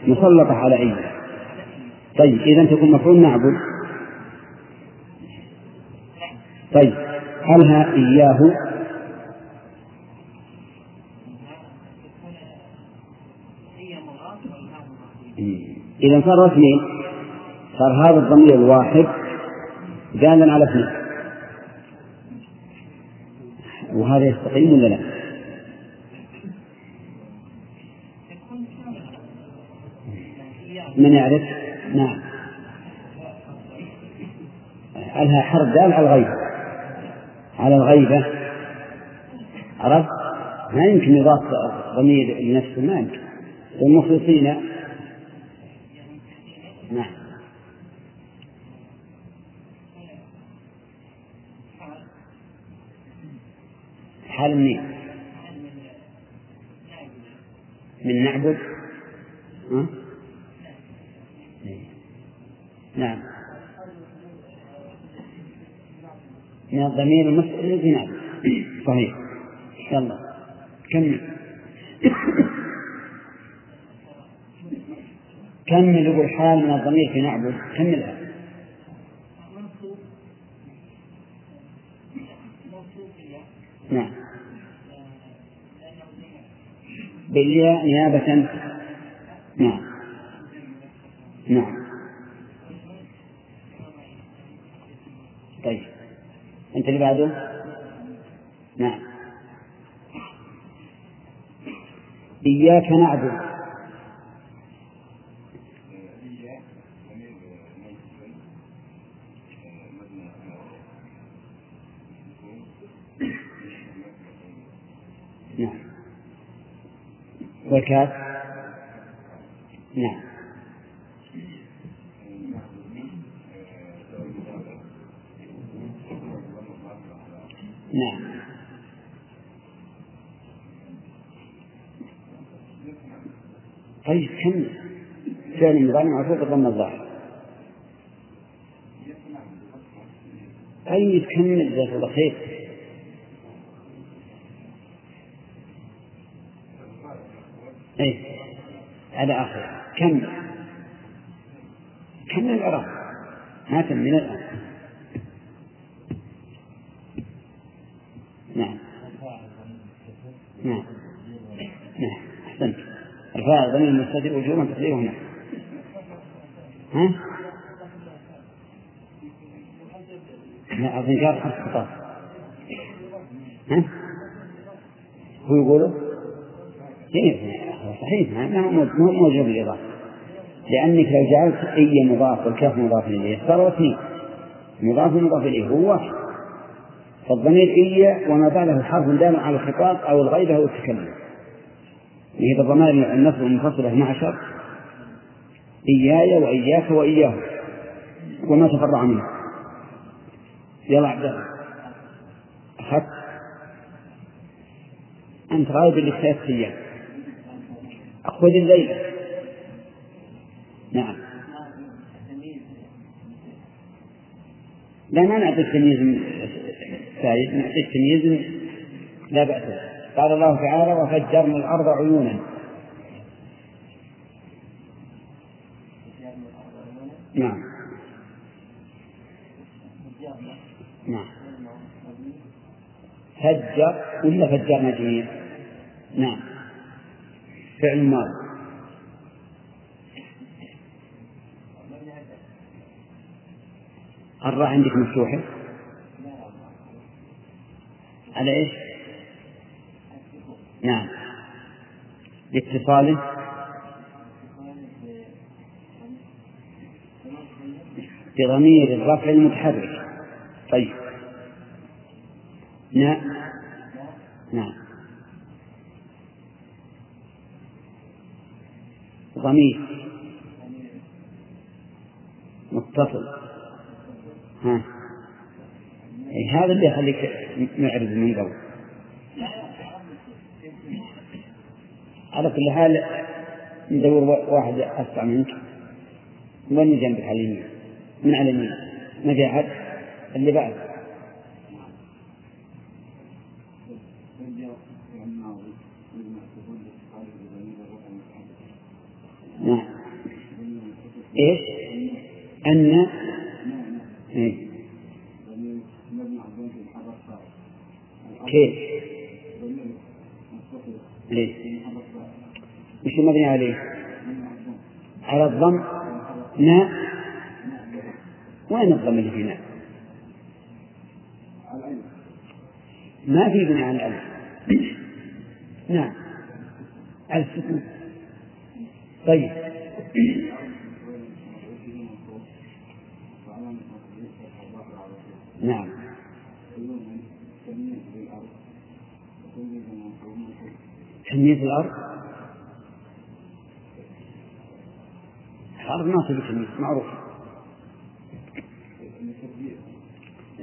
مسلطة على أي طيب إذا تكون مفعول نعبد طيب هلها إياه إذا صار اثنين صار هذا الضمير الواحد دالا على اثنين وهذا يستقيم ولا لا؟ من يعرف؟ نعم. ألها حرف دال على الغيبة. على الغيبة. عرفت؟ ما يمكن يضاف ضمير لنفسه ما يمكن. والمخلصين. نعم. حال منين؟ من نعبد ها؟ نعم من الضمير المسأل الذي نعبد صحيح يلا كمل. كمل يقول حال من الضمير في نعبد كملها نعم. بالياء نيابة نعم نعم طيب أنت اللي بعده نعم. إياك نعبد. نعم. والكاف نعم نعم طيب كم؟ فعل مضارع معروف بالضم الظاهر. طيب كمل جزاك الله خير. اي على آخر. كم؟ كم العراق ما من الآن نعم نعم نعم احسنت ضمير المستتر وجوبا تقديره هنا ها؟ لا أظن جار حرف خطاب ها؟ هو يقوله؟ إيه صحيح ما هو موجود بالإضافة لأنك لو جعلت أي مضاف والكاف مضاف إليه صاروا اثنين مضاف مضاف إليه هو واحد فالضمير إيا وما بعده حرف دال على الخطاب أو الغيبة أو التكلم هي الضمائر النصب المنفصلة 12 إياي وإياك وإياه. وما تفرع منه. يلا عبد الله. أخذت. أنت غايب اللي ثلاث أيام خذ الليلة. نعم. لا ما نعطي التمييز سعيد نعطي التمييز لا بأس قال الله تعالى وفجرنا الأرض عيونا. نعم. نعم. فجر ولا فجرنا جميع؟ نعم. فعل ماضي. الراء عندك مفتوحة؟ على إيش؟ نعم. لاتصاله. بضمير الرفع المتحرك. طيب. نعم نعم. ضمير. متصل. ها. إيه هذا اللي يخليك معرض من قبل. على كل حال ندور واحد أسرع منك. وين جنبك على اليمين من على اليمين؟ ما في أحد؟ اللي بعد. نعم. إيش؟ أن إيه؟ كيف؟ وش المبني عليه؟ على الضم ناء وين الضم اللي في ناء؟ ما في بناء على الألف. نعم. على السكون طيب. نعم. تمييز الأرض. الأرض ما تبي تمييز معروف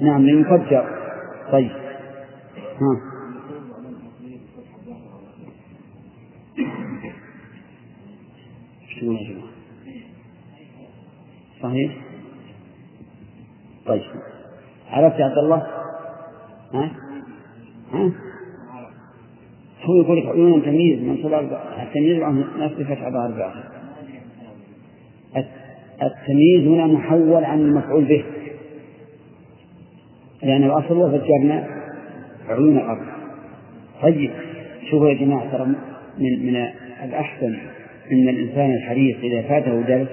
نعم ليفجر طيب ها صحيح طيب عرفت يا عبد الله ها ها هو يقول لك عيون تمييز منصوب التمييز نفس فتح ظهر الآخر التمييز هنا محول عن المفعول به. لأن الأصل وفجرنا عيون الأرض. طيب شوفوا يا جماعة ترى من من الأحسن أن الإنسان الحريص إذا فاته درس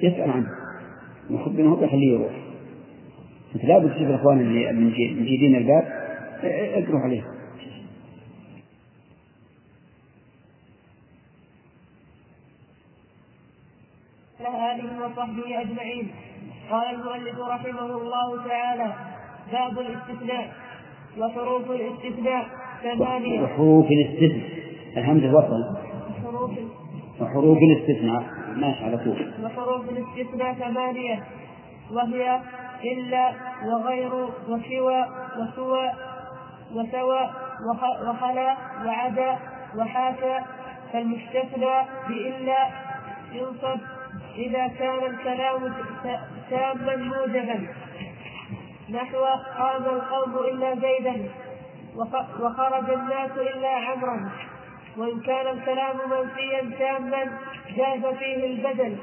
يسأل عنه. المفروض أنه يخليه يروح. أنت لابد تشوف الإخوان اللي من الباب اقروا عليه آله وصحبه أجمعين. قال المؤلف رحمه الله تعالى باب الاستثناء وحروف الاستثناء ثمانية. وحروف الاستثناء. الهمزة وصل. وحروف وحروف الاستثناء. ماشي على طول. وحروف الاستثناء ثمانية. وهي إلا وغير وسوى وسوى وسوى وخلا وعدا وحاكى. فالمستثنى بإلا ينصب إذا كان الكلام تاما موجبا. نحو قام القوم إلا زيدا وخرج الناس إلا عمرا. وإن كان الكلام منفيا تاما جاز فيه البدل.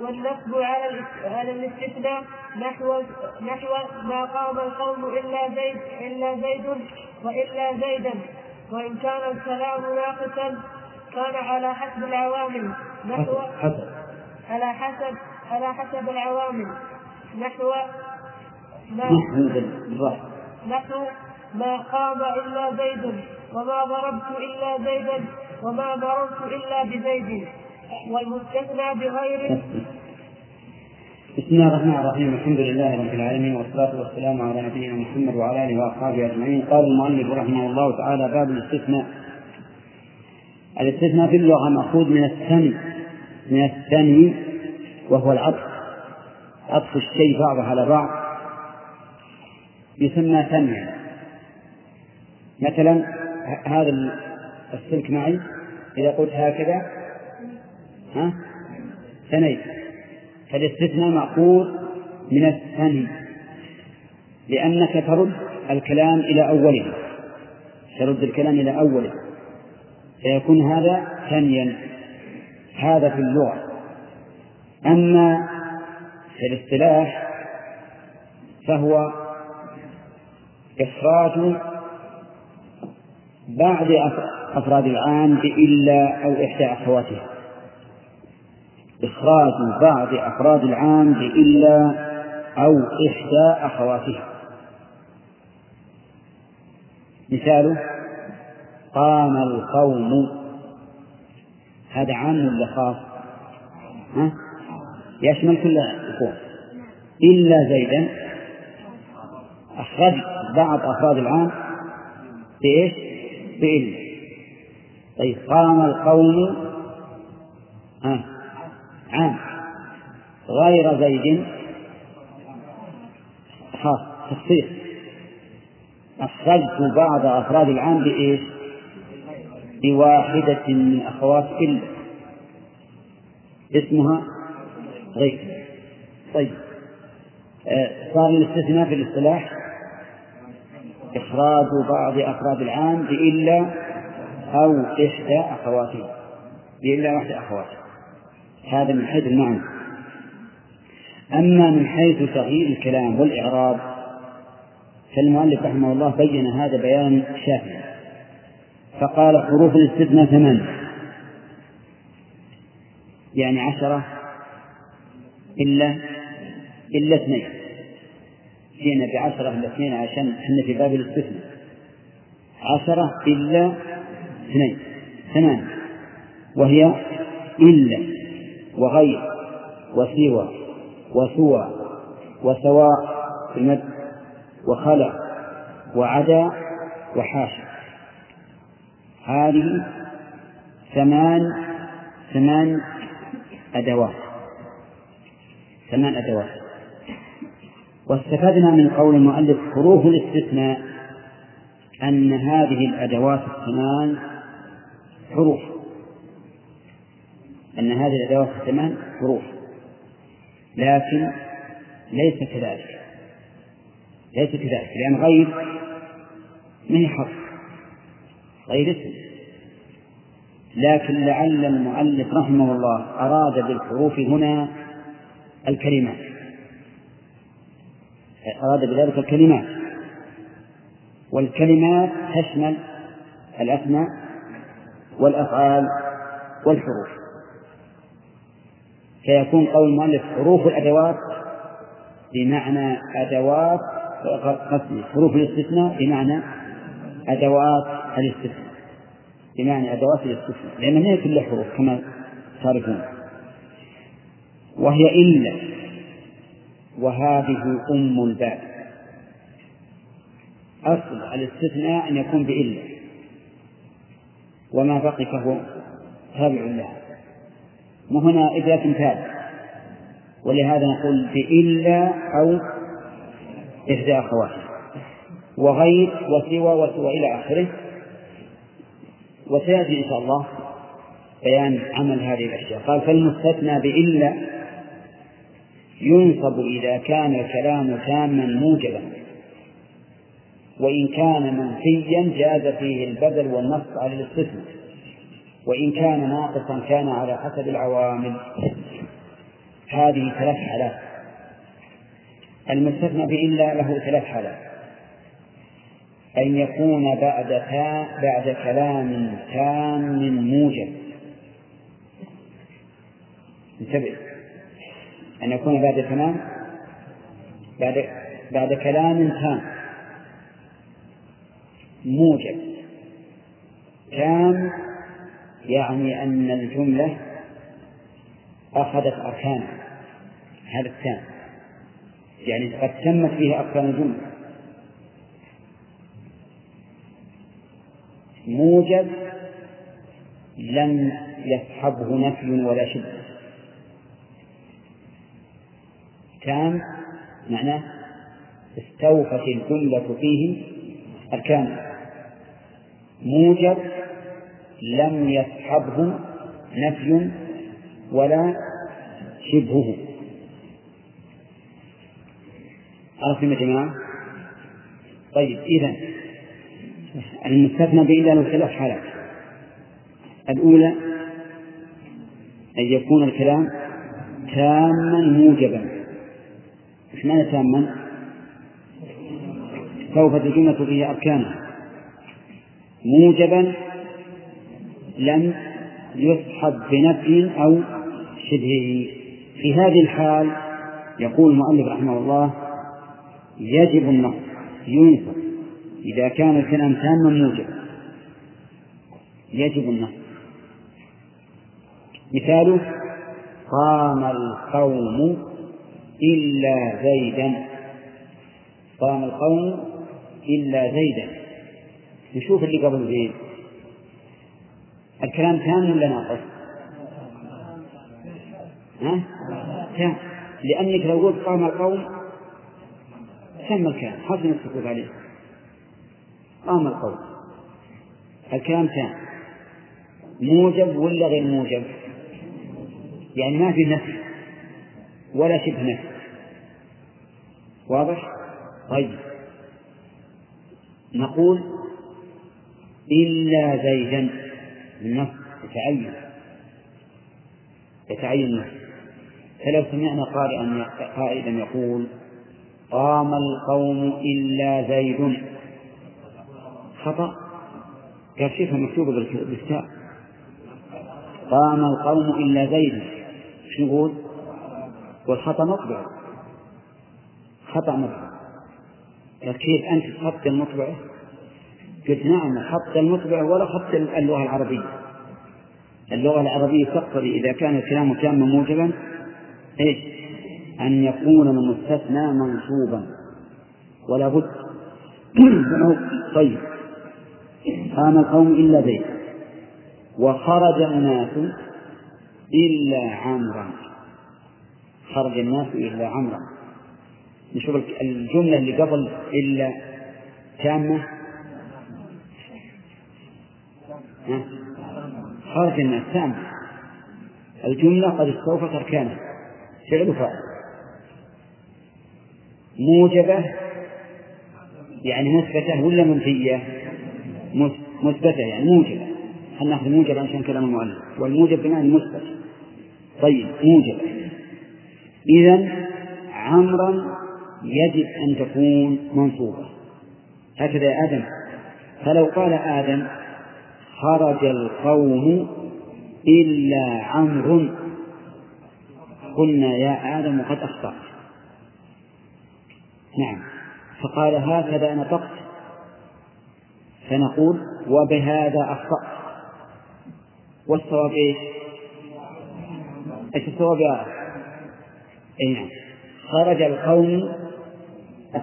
والنصب على على الاستثناء نحو نحو ما قام القوم إلا زيد إلا زيد وإلا زيدا. وإن كان الكلام ناقصا كان على حسب العوامل. نحو على حسب على حسب العوامل. نحو ما نحو ما قام إلا زيد وما ضربت إلا زيدا وما مررت إلا بزيد. والمستثنى بغير بسم الله الرحمن الرحيم. الحمد لله رب العالمين والصلاة والسلام على نبينا محمد وعلى آله وأصحابه أجمعين. قال المؤلف رحمه الله تعالى باب الاستثناء. الاستثناء في اللغة مأخوذ من الثني من الثني وهو العطف. عطف الشيء بعضه على بعض. يسمى ثنيا مثلا هذا السلك معي. إذا قلت هكذا ها؟ ثنيت. فالاستثناء مأخوذ من الثني. لأنك ترد الكلام إلى أوله. ترد الكلام إلى أوله. فيكون هذا ثنيا. هذا في اللغة. أما في الاصطلاح فهو إخراج بعض أفراد العام بإلا أو إحدى أخواتها إخراج بعض أفراد العام بإلا أو إحدى أخواتها. مثاله قام القوم هذا عام ولا خاص؟ ها؟ يشمل كل القوم إلا زيدا. أخرج بعض أفراد العام بإيش؟ بإلا. طيب قام القوم ها؟ عام. غير زيد. خاص. تخصيص أخرجت بعض أفراد العام بإيش؟ بواحدة من أخوات إلا اسمها غير طيب. آه، صار الاستثناء في الاصطلاح إخراج بعض أفراد العام بإلا أو إحدى أخواته بإلا إحدى أخواته هذا من حيث المعنى. أما من حيث تغيير الكلام والإعراب فالمؤلف رحمه الله بين هذا بيانا شافيا فقال حروف الاستثناء ثمان يعني عشرة إلا إلا اثنين. جئنا بعشرة إلا اثنين عشان إحنا في باب الاستثناء. عشرة إلا اثنين. ثمان وهي إلا. وغير. وسوى. وسوى. وسواء في المد وخلع وعدا. وحاشا. هذه ثمان ثمان أدوات. ثمان أدوات. واستفدنا من قول المؤلف حروف الاستثناء أن هذه الأدوات الثمان حروف. أن هذه الأدوات الثمان حروف. لكن ليس كذلك. ليس كذلك. لأن غير من حرف؟ غير اسم. لكن لعل المؤلف رحمه الله أراد بالحروف هنا الكلمات. أراد بذلك الكلمات. والكلمات تشمل الأسماء والأفعال والحروف. فيكون قول المؤلف حروف الأدوات بمعنى أدوات قصدي حروف الاستثناء بمعنى أدوات الاستثناء بمعنى أدوات الاستثناء لأن ما هي كلها حروف كما تعرفون. وهي إلا. وهذه أم الباب. أصل الاستثناء أن يكون بإلا. وما بقي فهو تابع لها. وهنا إذا تمثال ولهذا نقول بإلا أو إحدى أخواتها وغير وسوى وسوى إلى آخره. وسيأتي إن شاء الله بيان عمل هذه الأشياء. قال فالمستثنى بإلا ينصب إذا كان الكلام تاما موجبا وإن كان منفيا جاز فيه البدل والنص على الاستثناء وإن كان ناقصا كان على حسب العوامل. هذه ثلاث حالات. المستثنى بإلا له ثلاث حالات. أن يكون بعد تا بعد كلام تام موجب. انتبه. أن يكون بعد كلام بعد بعد كلام تام موجب. تام يعني أن الجملة أخذت أركانا هذا التام. يعني قد تمت فيه أركان الجملة. موجب لم يصحبه نفي ولا شدة تام معناه استوفت الجملة فيه أركانه موجب لم يصحبه نفي ولا شبهه. عرفتم يا جماعة؟ طيب إذا المستثنى بإلا له ثلاث حالات الأولى أن يكون الكلام تاما موجبا. إيش معنى تاما؟ سوف الجملة فيه أركانها موجبا لم يصحب بنفي أو شبهه. في هذه الحال يقول المؤلف رحمه الله يجب النص ينصب إذا كان الكلام تاما موجبا يجب النصب مثاله قام القوم إلا زيدا. قام القوم إلا زيدا. نشوف اللي قبل زيد الكلام تام ولا ناقص؟ ها؟ تام. لأنك لو قلت قام القوم تم الكلام. حسن السكوت عليه قام القوم الكلام تام. موجب ولا غير موجب؟ يعني ما في نفي ولا شبه نفي. واضح؟ طيب. نقول إلا زيدا النص يتعين يتعين النص. فلو سمعنا قارئا قائلا يقول قام القوم إلا زيد. خطأ؟ قال شيخها مكتوبة بالكتاب قام القوم إلا زيد. شو نقول؟ والخطأ مطبع. خطأ مطبع. كيف أنت تحط المطبعة؟ قلت نعم حط المطبع ولا حط اللغة العربية. اللغة العربية تقتضي إذا كان الكلام تاما موجبا إيش؟ أن يكون المستثنى منصوبا. ولا بد. طيب. قام القوم إلا زيد وخرج الناس إلا عمرا. خرج الناس إلا عمرا. نشوف الجملة اللي قبل إلا تامة. خرج الناس تامة. الجملة قد استوفت أركانها فعل فاعل موجبة؟ يعني مثبتة ولا منفية؟ مثبتة يعني موجبة خلنا نأخذ موجب عشان كلام المؤلف؟ والموجب بمعنى مثبت طيب موجب. إذا عمرا يجب أن تكون منصوبة. هكذا يا آدم. فلو قال آدم خرج القوم إلا عمرو. قلنا يا آدم قد أخطأت. نعم. فقال هكذا نطقت فنقول وبهذا أخطأت والصواب إيش؟ إيش الصواب يا أي نعم خرج القوم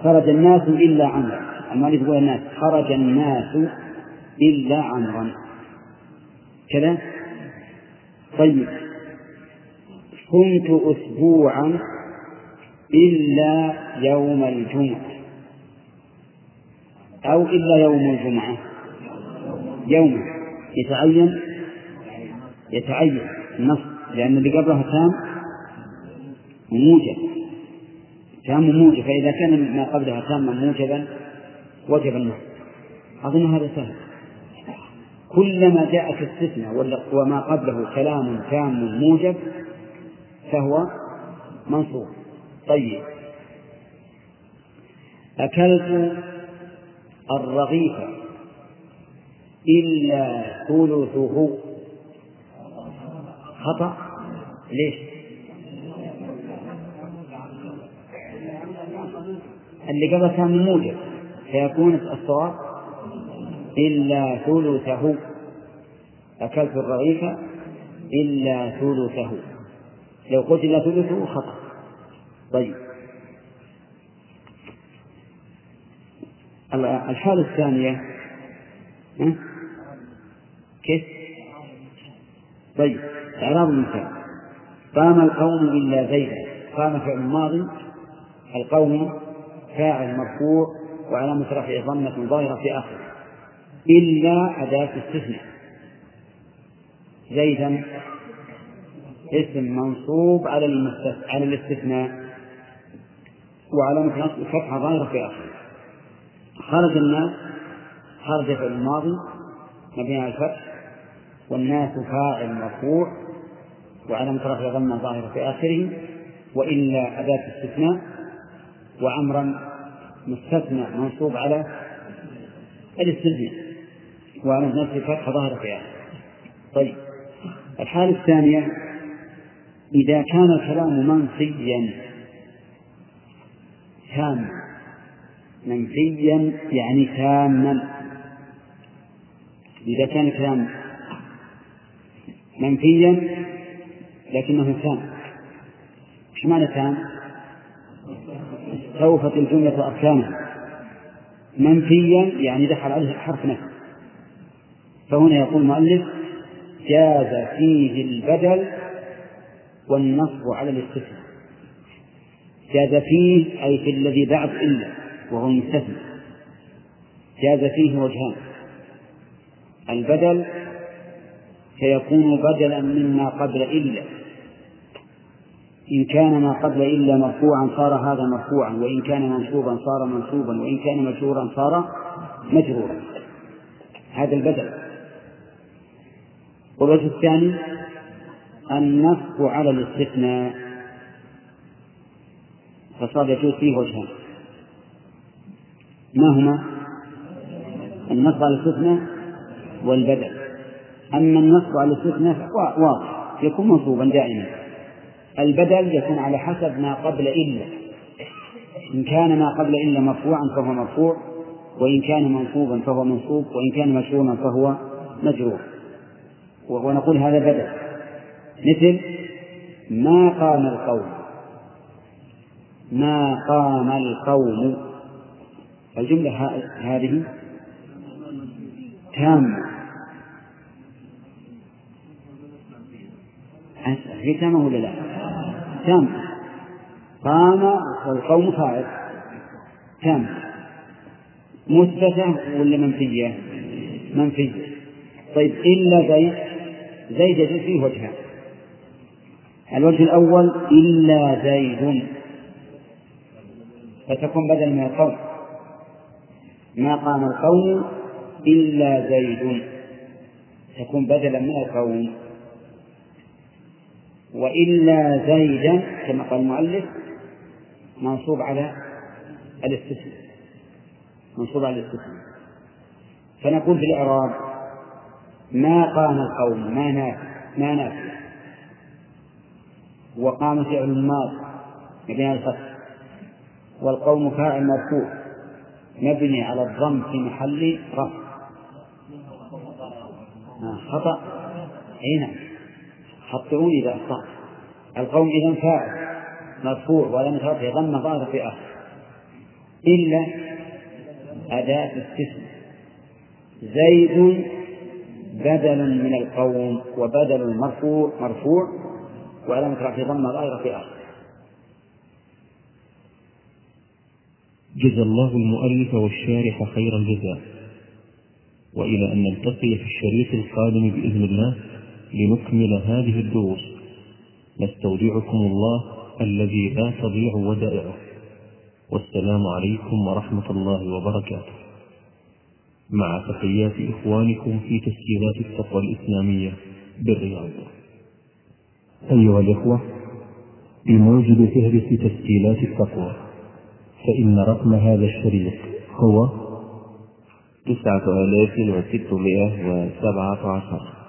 خرج الناس إلا عمرا. المؤلف يقول الناس خرج الناس إلا عمرا. كذا؟ طيب. كنت أسبوعا إلا يوم الجمعة. أو إلا يوم الجمعة. يوم. يتعين. يتعين. النص لأن اللي قبلها تام موجب. تام موجب. فإذا كان ما قبلها تاما موجبا وجب النص. أظن هذا سهل. كلما جاء في استثناء وما قبله كلام تام موجب فهو منصوب. طيب. أكلت الرغيف. إلا ثلثه. خطأ؟ ليش؟ اللي قبل كان موجب فيكون الصواب. إلا ثلثه. أكلت الرغيف. إلا ثلثه. لو قلت إلا ثلثه خطأ. طيب. الحالة الثانية. كيف؟ طيب إعراب المثال. قام القوم إلا زيدا. قام فعل ماضي القوم فاعل مرفوع وعلامة رفعه ضمة ظاهرة في آخره. إلا أداة استثناء. زيدا اسم منصوب على على الاستثناء وعلامة نصب فتحة ظاهرة في آخره. خرج الناس خرج في الماضي مبني على الفتح والناس فاعل مرفوع وعلامة رفع ضمة ظاهرة في آخره وإلا أداة استثناء وعمرا مستثنى منصوب على الاستثناء وعلى نفس الفتحة ظاهرة في آخره. طيب الحالة الثانية إذا كان الكلام منصيا تاما منفيا يعني تاما. إذا كان كلام منفيا لكنه تام. إيش معنى تام؟ استوفت الجملة أركانها منفيا يعني دخل عليه حرف نفي. فهنا يقول المؤلف جاز فيه البدل والنصب على الاستثناء. جاز فيه أي في الذي بعد إلا. وهو المستثنى جاز فيه وجهان. البدل فيكون بدلا مما قبل إلا. إن كان ما قبل إلا مرفوعا صار هذا مرفوعا وإن كان منصوبا صار منصوبا وإن كان مجرورا صار مجرورا. هذا البدل. والوجه الثاني النصب على الاستثناء. فصار يجوز فيه وجهان. ما هما؟ النصب على الاستثناء والبدل أما النصب على الاستثناء واضح يكون منصوبا دائما. البدل يكون على حسب ما قبل إلا. إن كان ما قبل إلا مرفوعا فهو مرفوع وإن كان منصوبا فهو منصوب وإن كان مجرورا فهو مجرور. ونقول هذا بدل مثل ما قام القوم؟ ما قام القوم الجملة هذه تامة. هي تامة ولا لا؟ تامة. قام والقوم فاعل تامة. مثبتة ولا منفية؟ منفية. طيب إلا زيد زيد يجوز فيه وجهان. الوجه الأول إلا زيد. فتكون بدل من القوم ما قام القوم إلا زيد. تكون بدلا من القوم. وإلا زيدا كما قال المؤلف منصوب على الاستثناء. منصوب على الاستثناء. فنقول في الإعراب ما قام القوم ما نافع ما نافع. وقام فعل الماض مبني على الفتح. والقوم فاعل مرفوع. مبني على الضم في محل رفع. خطأ؟ أي نعم. خطئوني إذا أخطأت. القوم إذا فاعل مرفوع ولم رفعه ضم ظاهر في آخر إلا أداة استثناء زيد بدل من القوم وبدل المرفوع مرفوع وعلامة رفعه ضم ظاهرة في آخر جزى الله المؤلف والشارح خير الجزاء. وإلى أن نلتقي في الشريط القادم بإذن الله لنكمل هذه الدروس. نستودعكم الله الذي لا تضيع ودائعه. والسلام عليكم ورحمة الله وبركاته. مع تحيات إخوانكم في تسجيلات التقوى الإسلامية بالرياض. أيها الإخوة بموجب فهرس تسجيلات التقوى فإن رقم هذا الشريط هو تسعة آلاف وستمائة وسبعة عشر.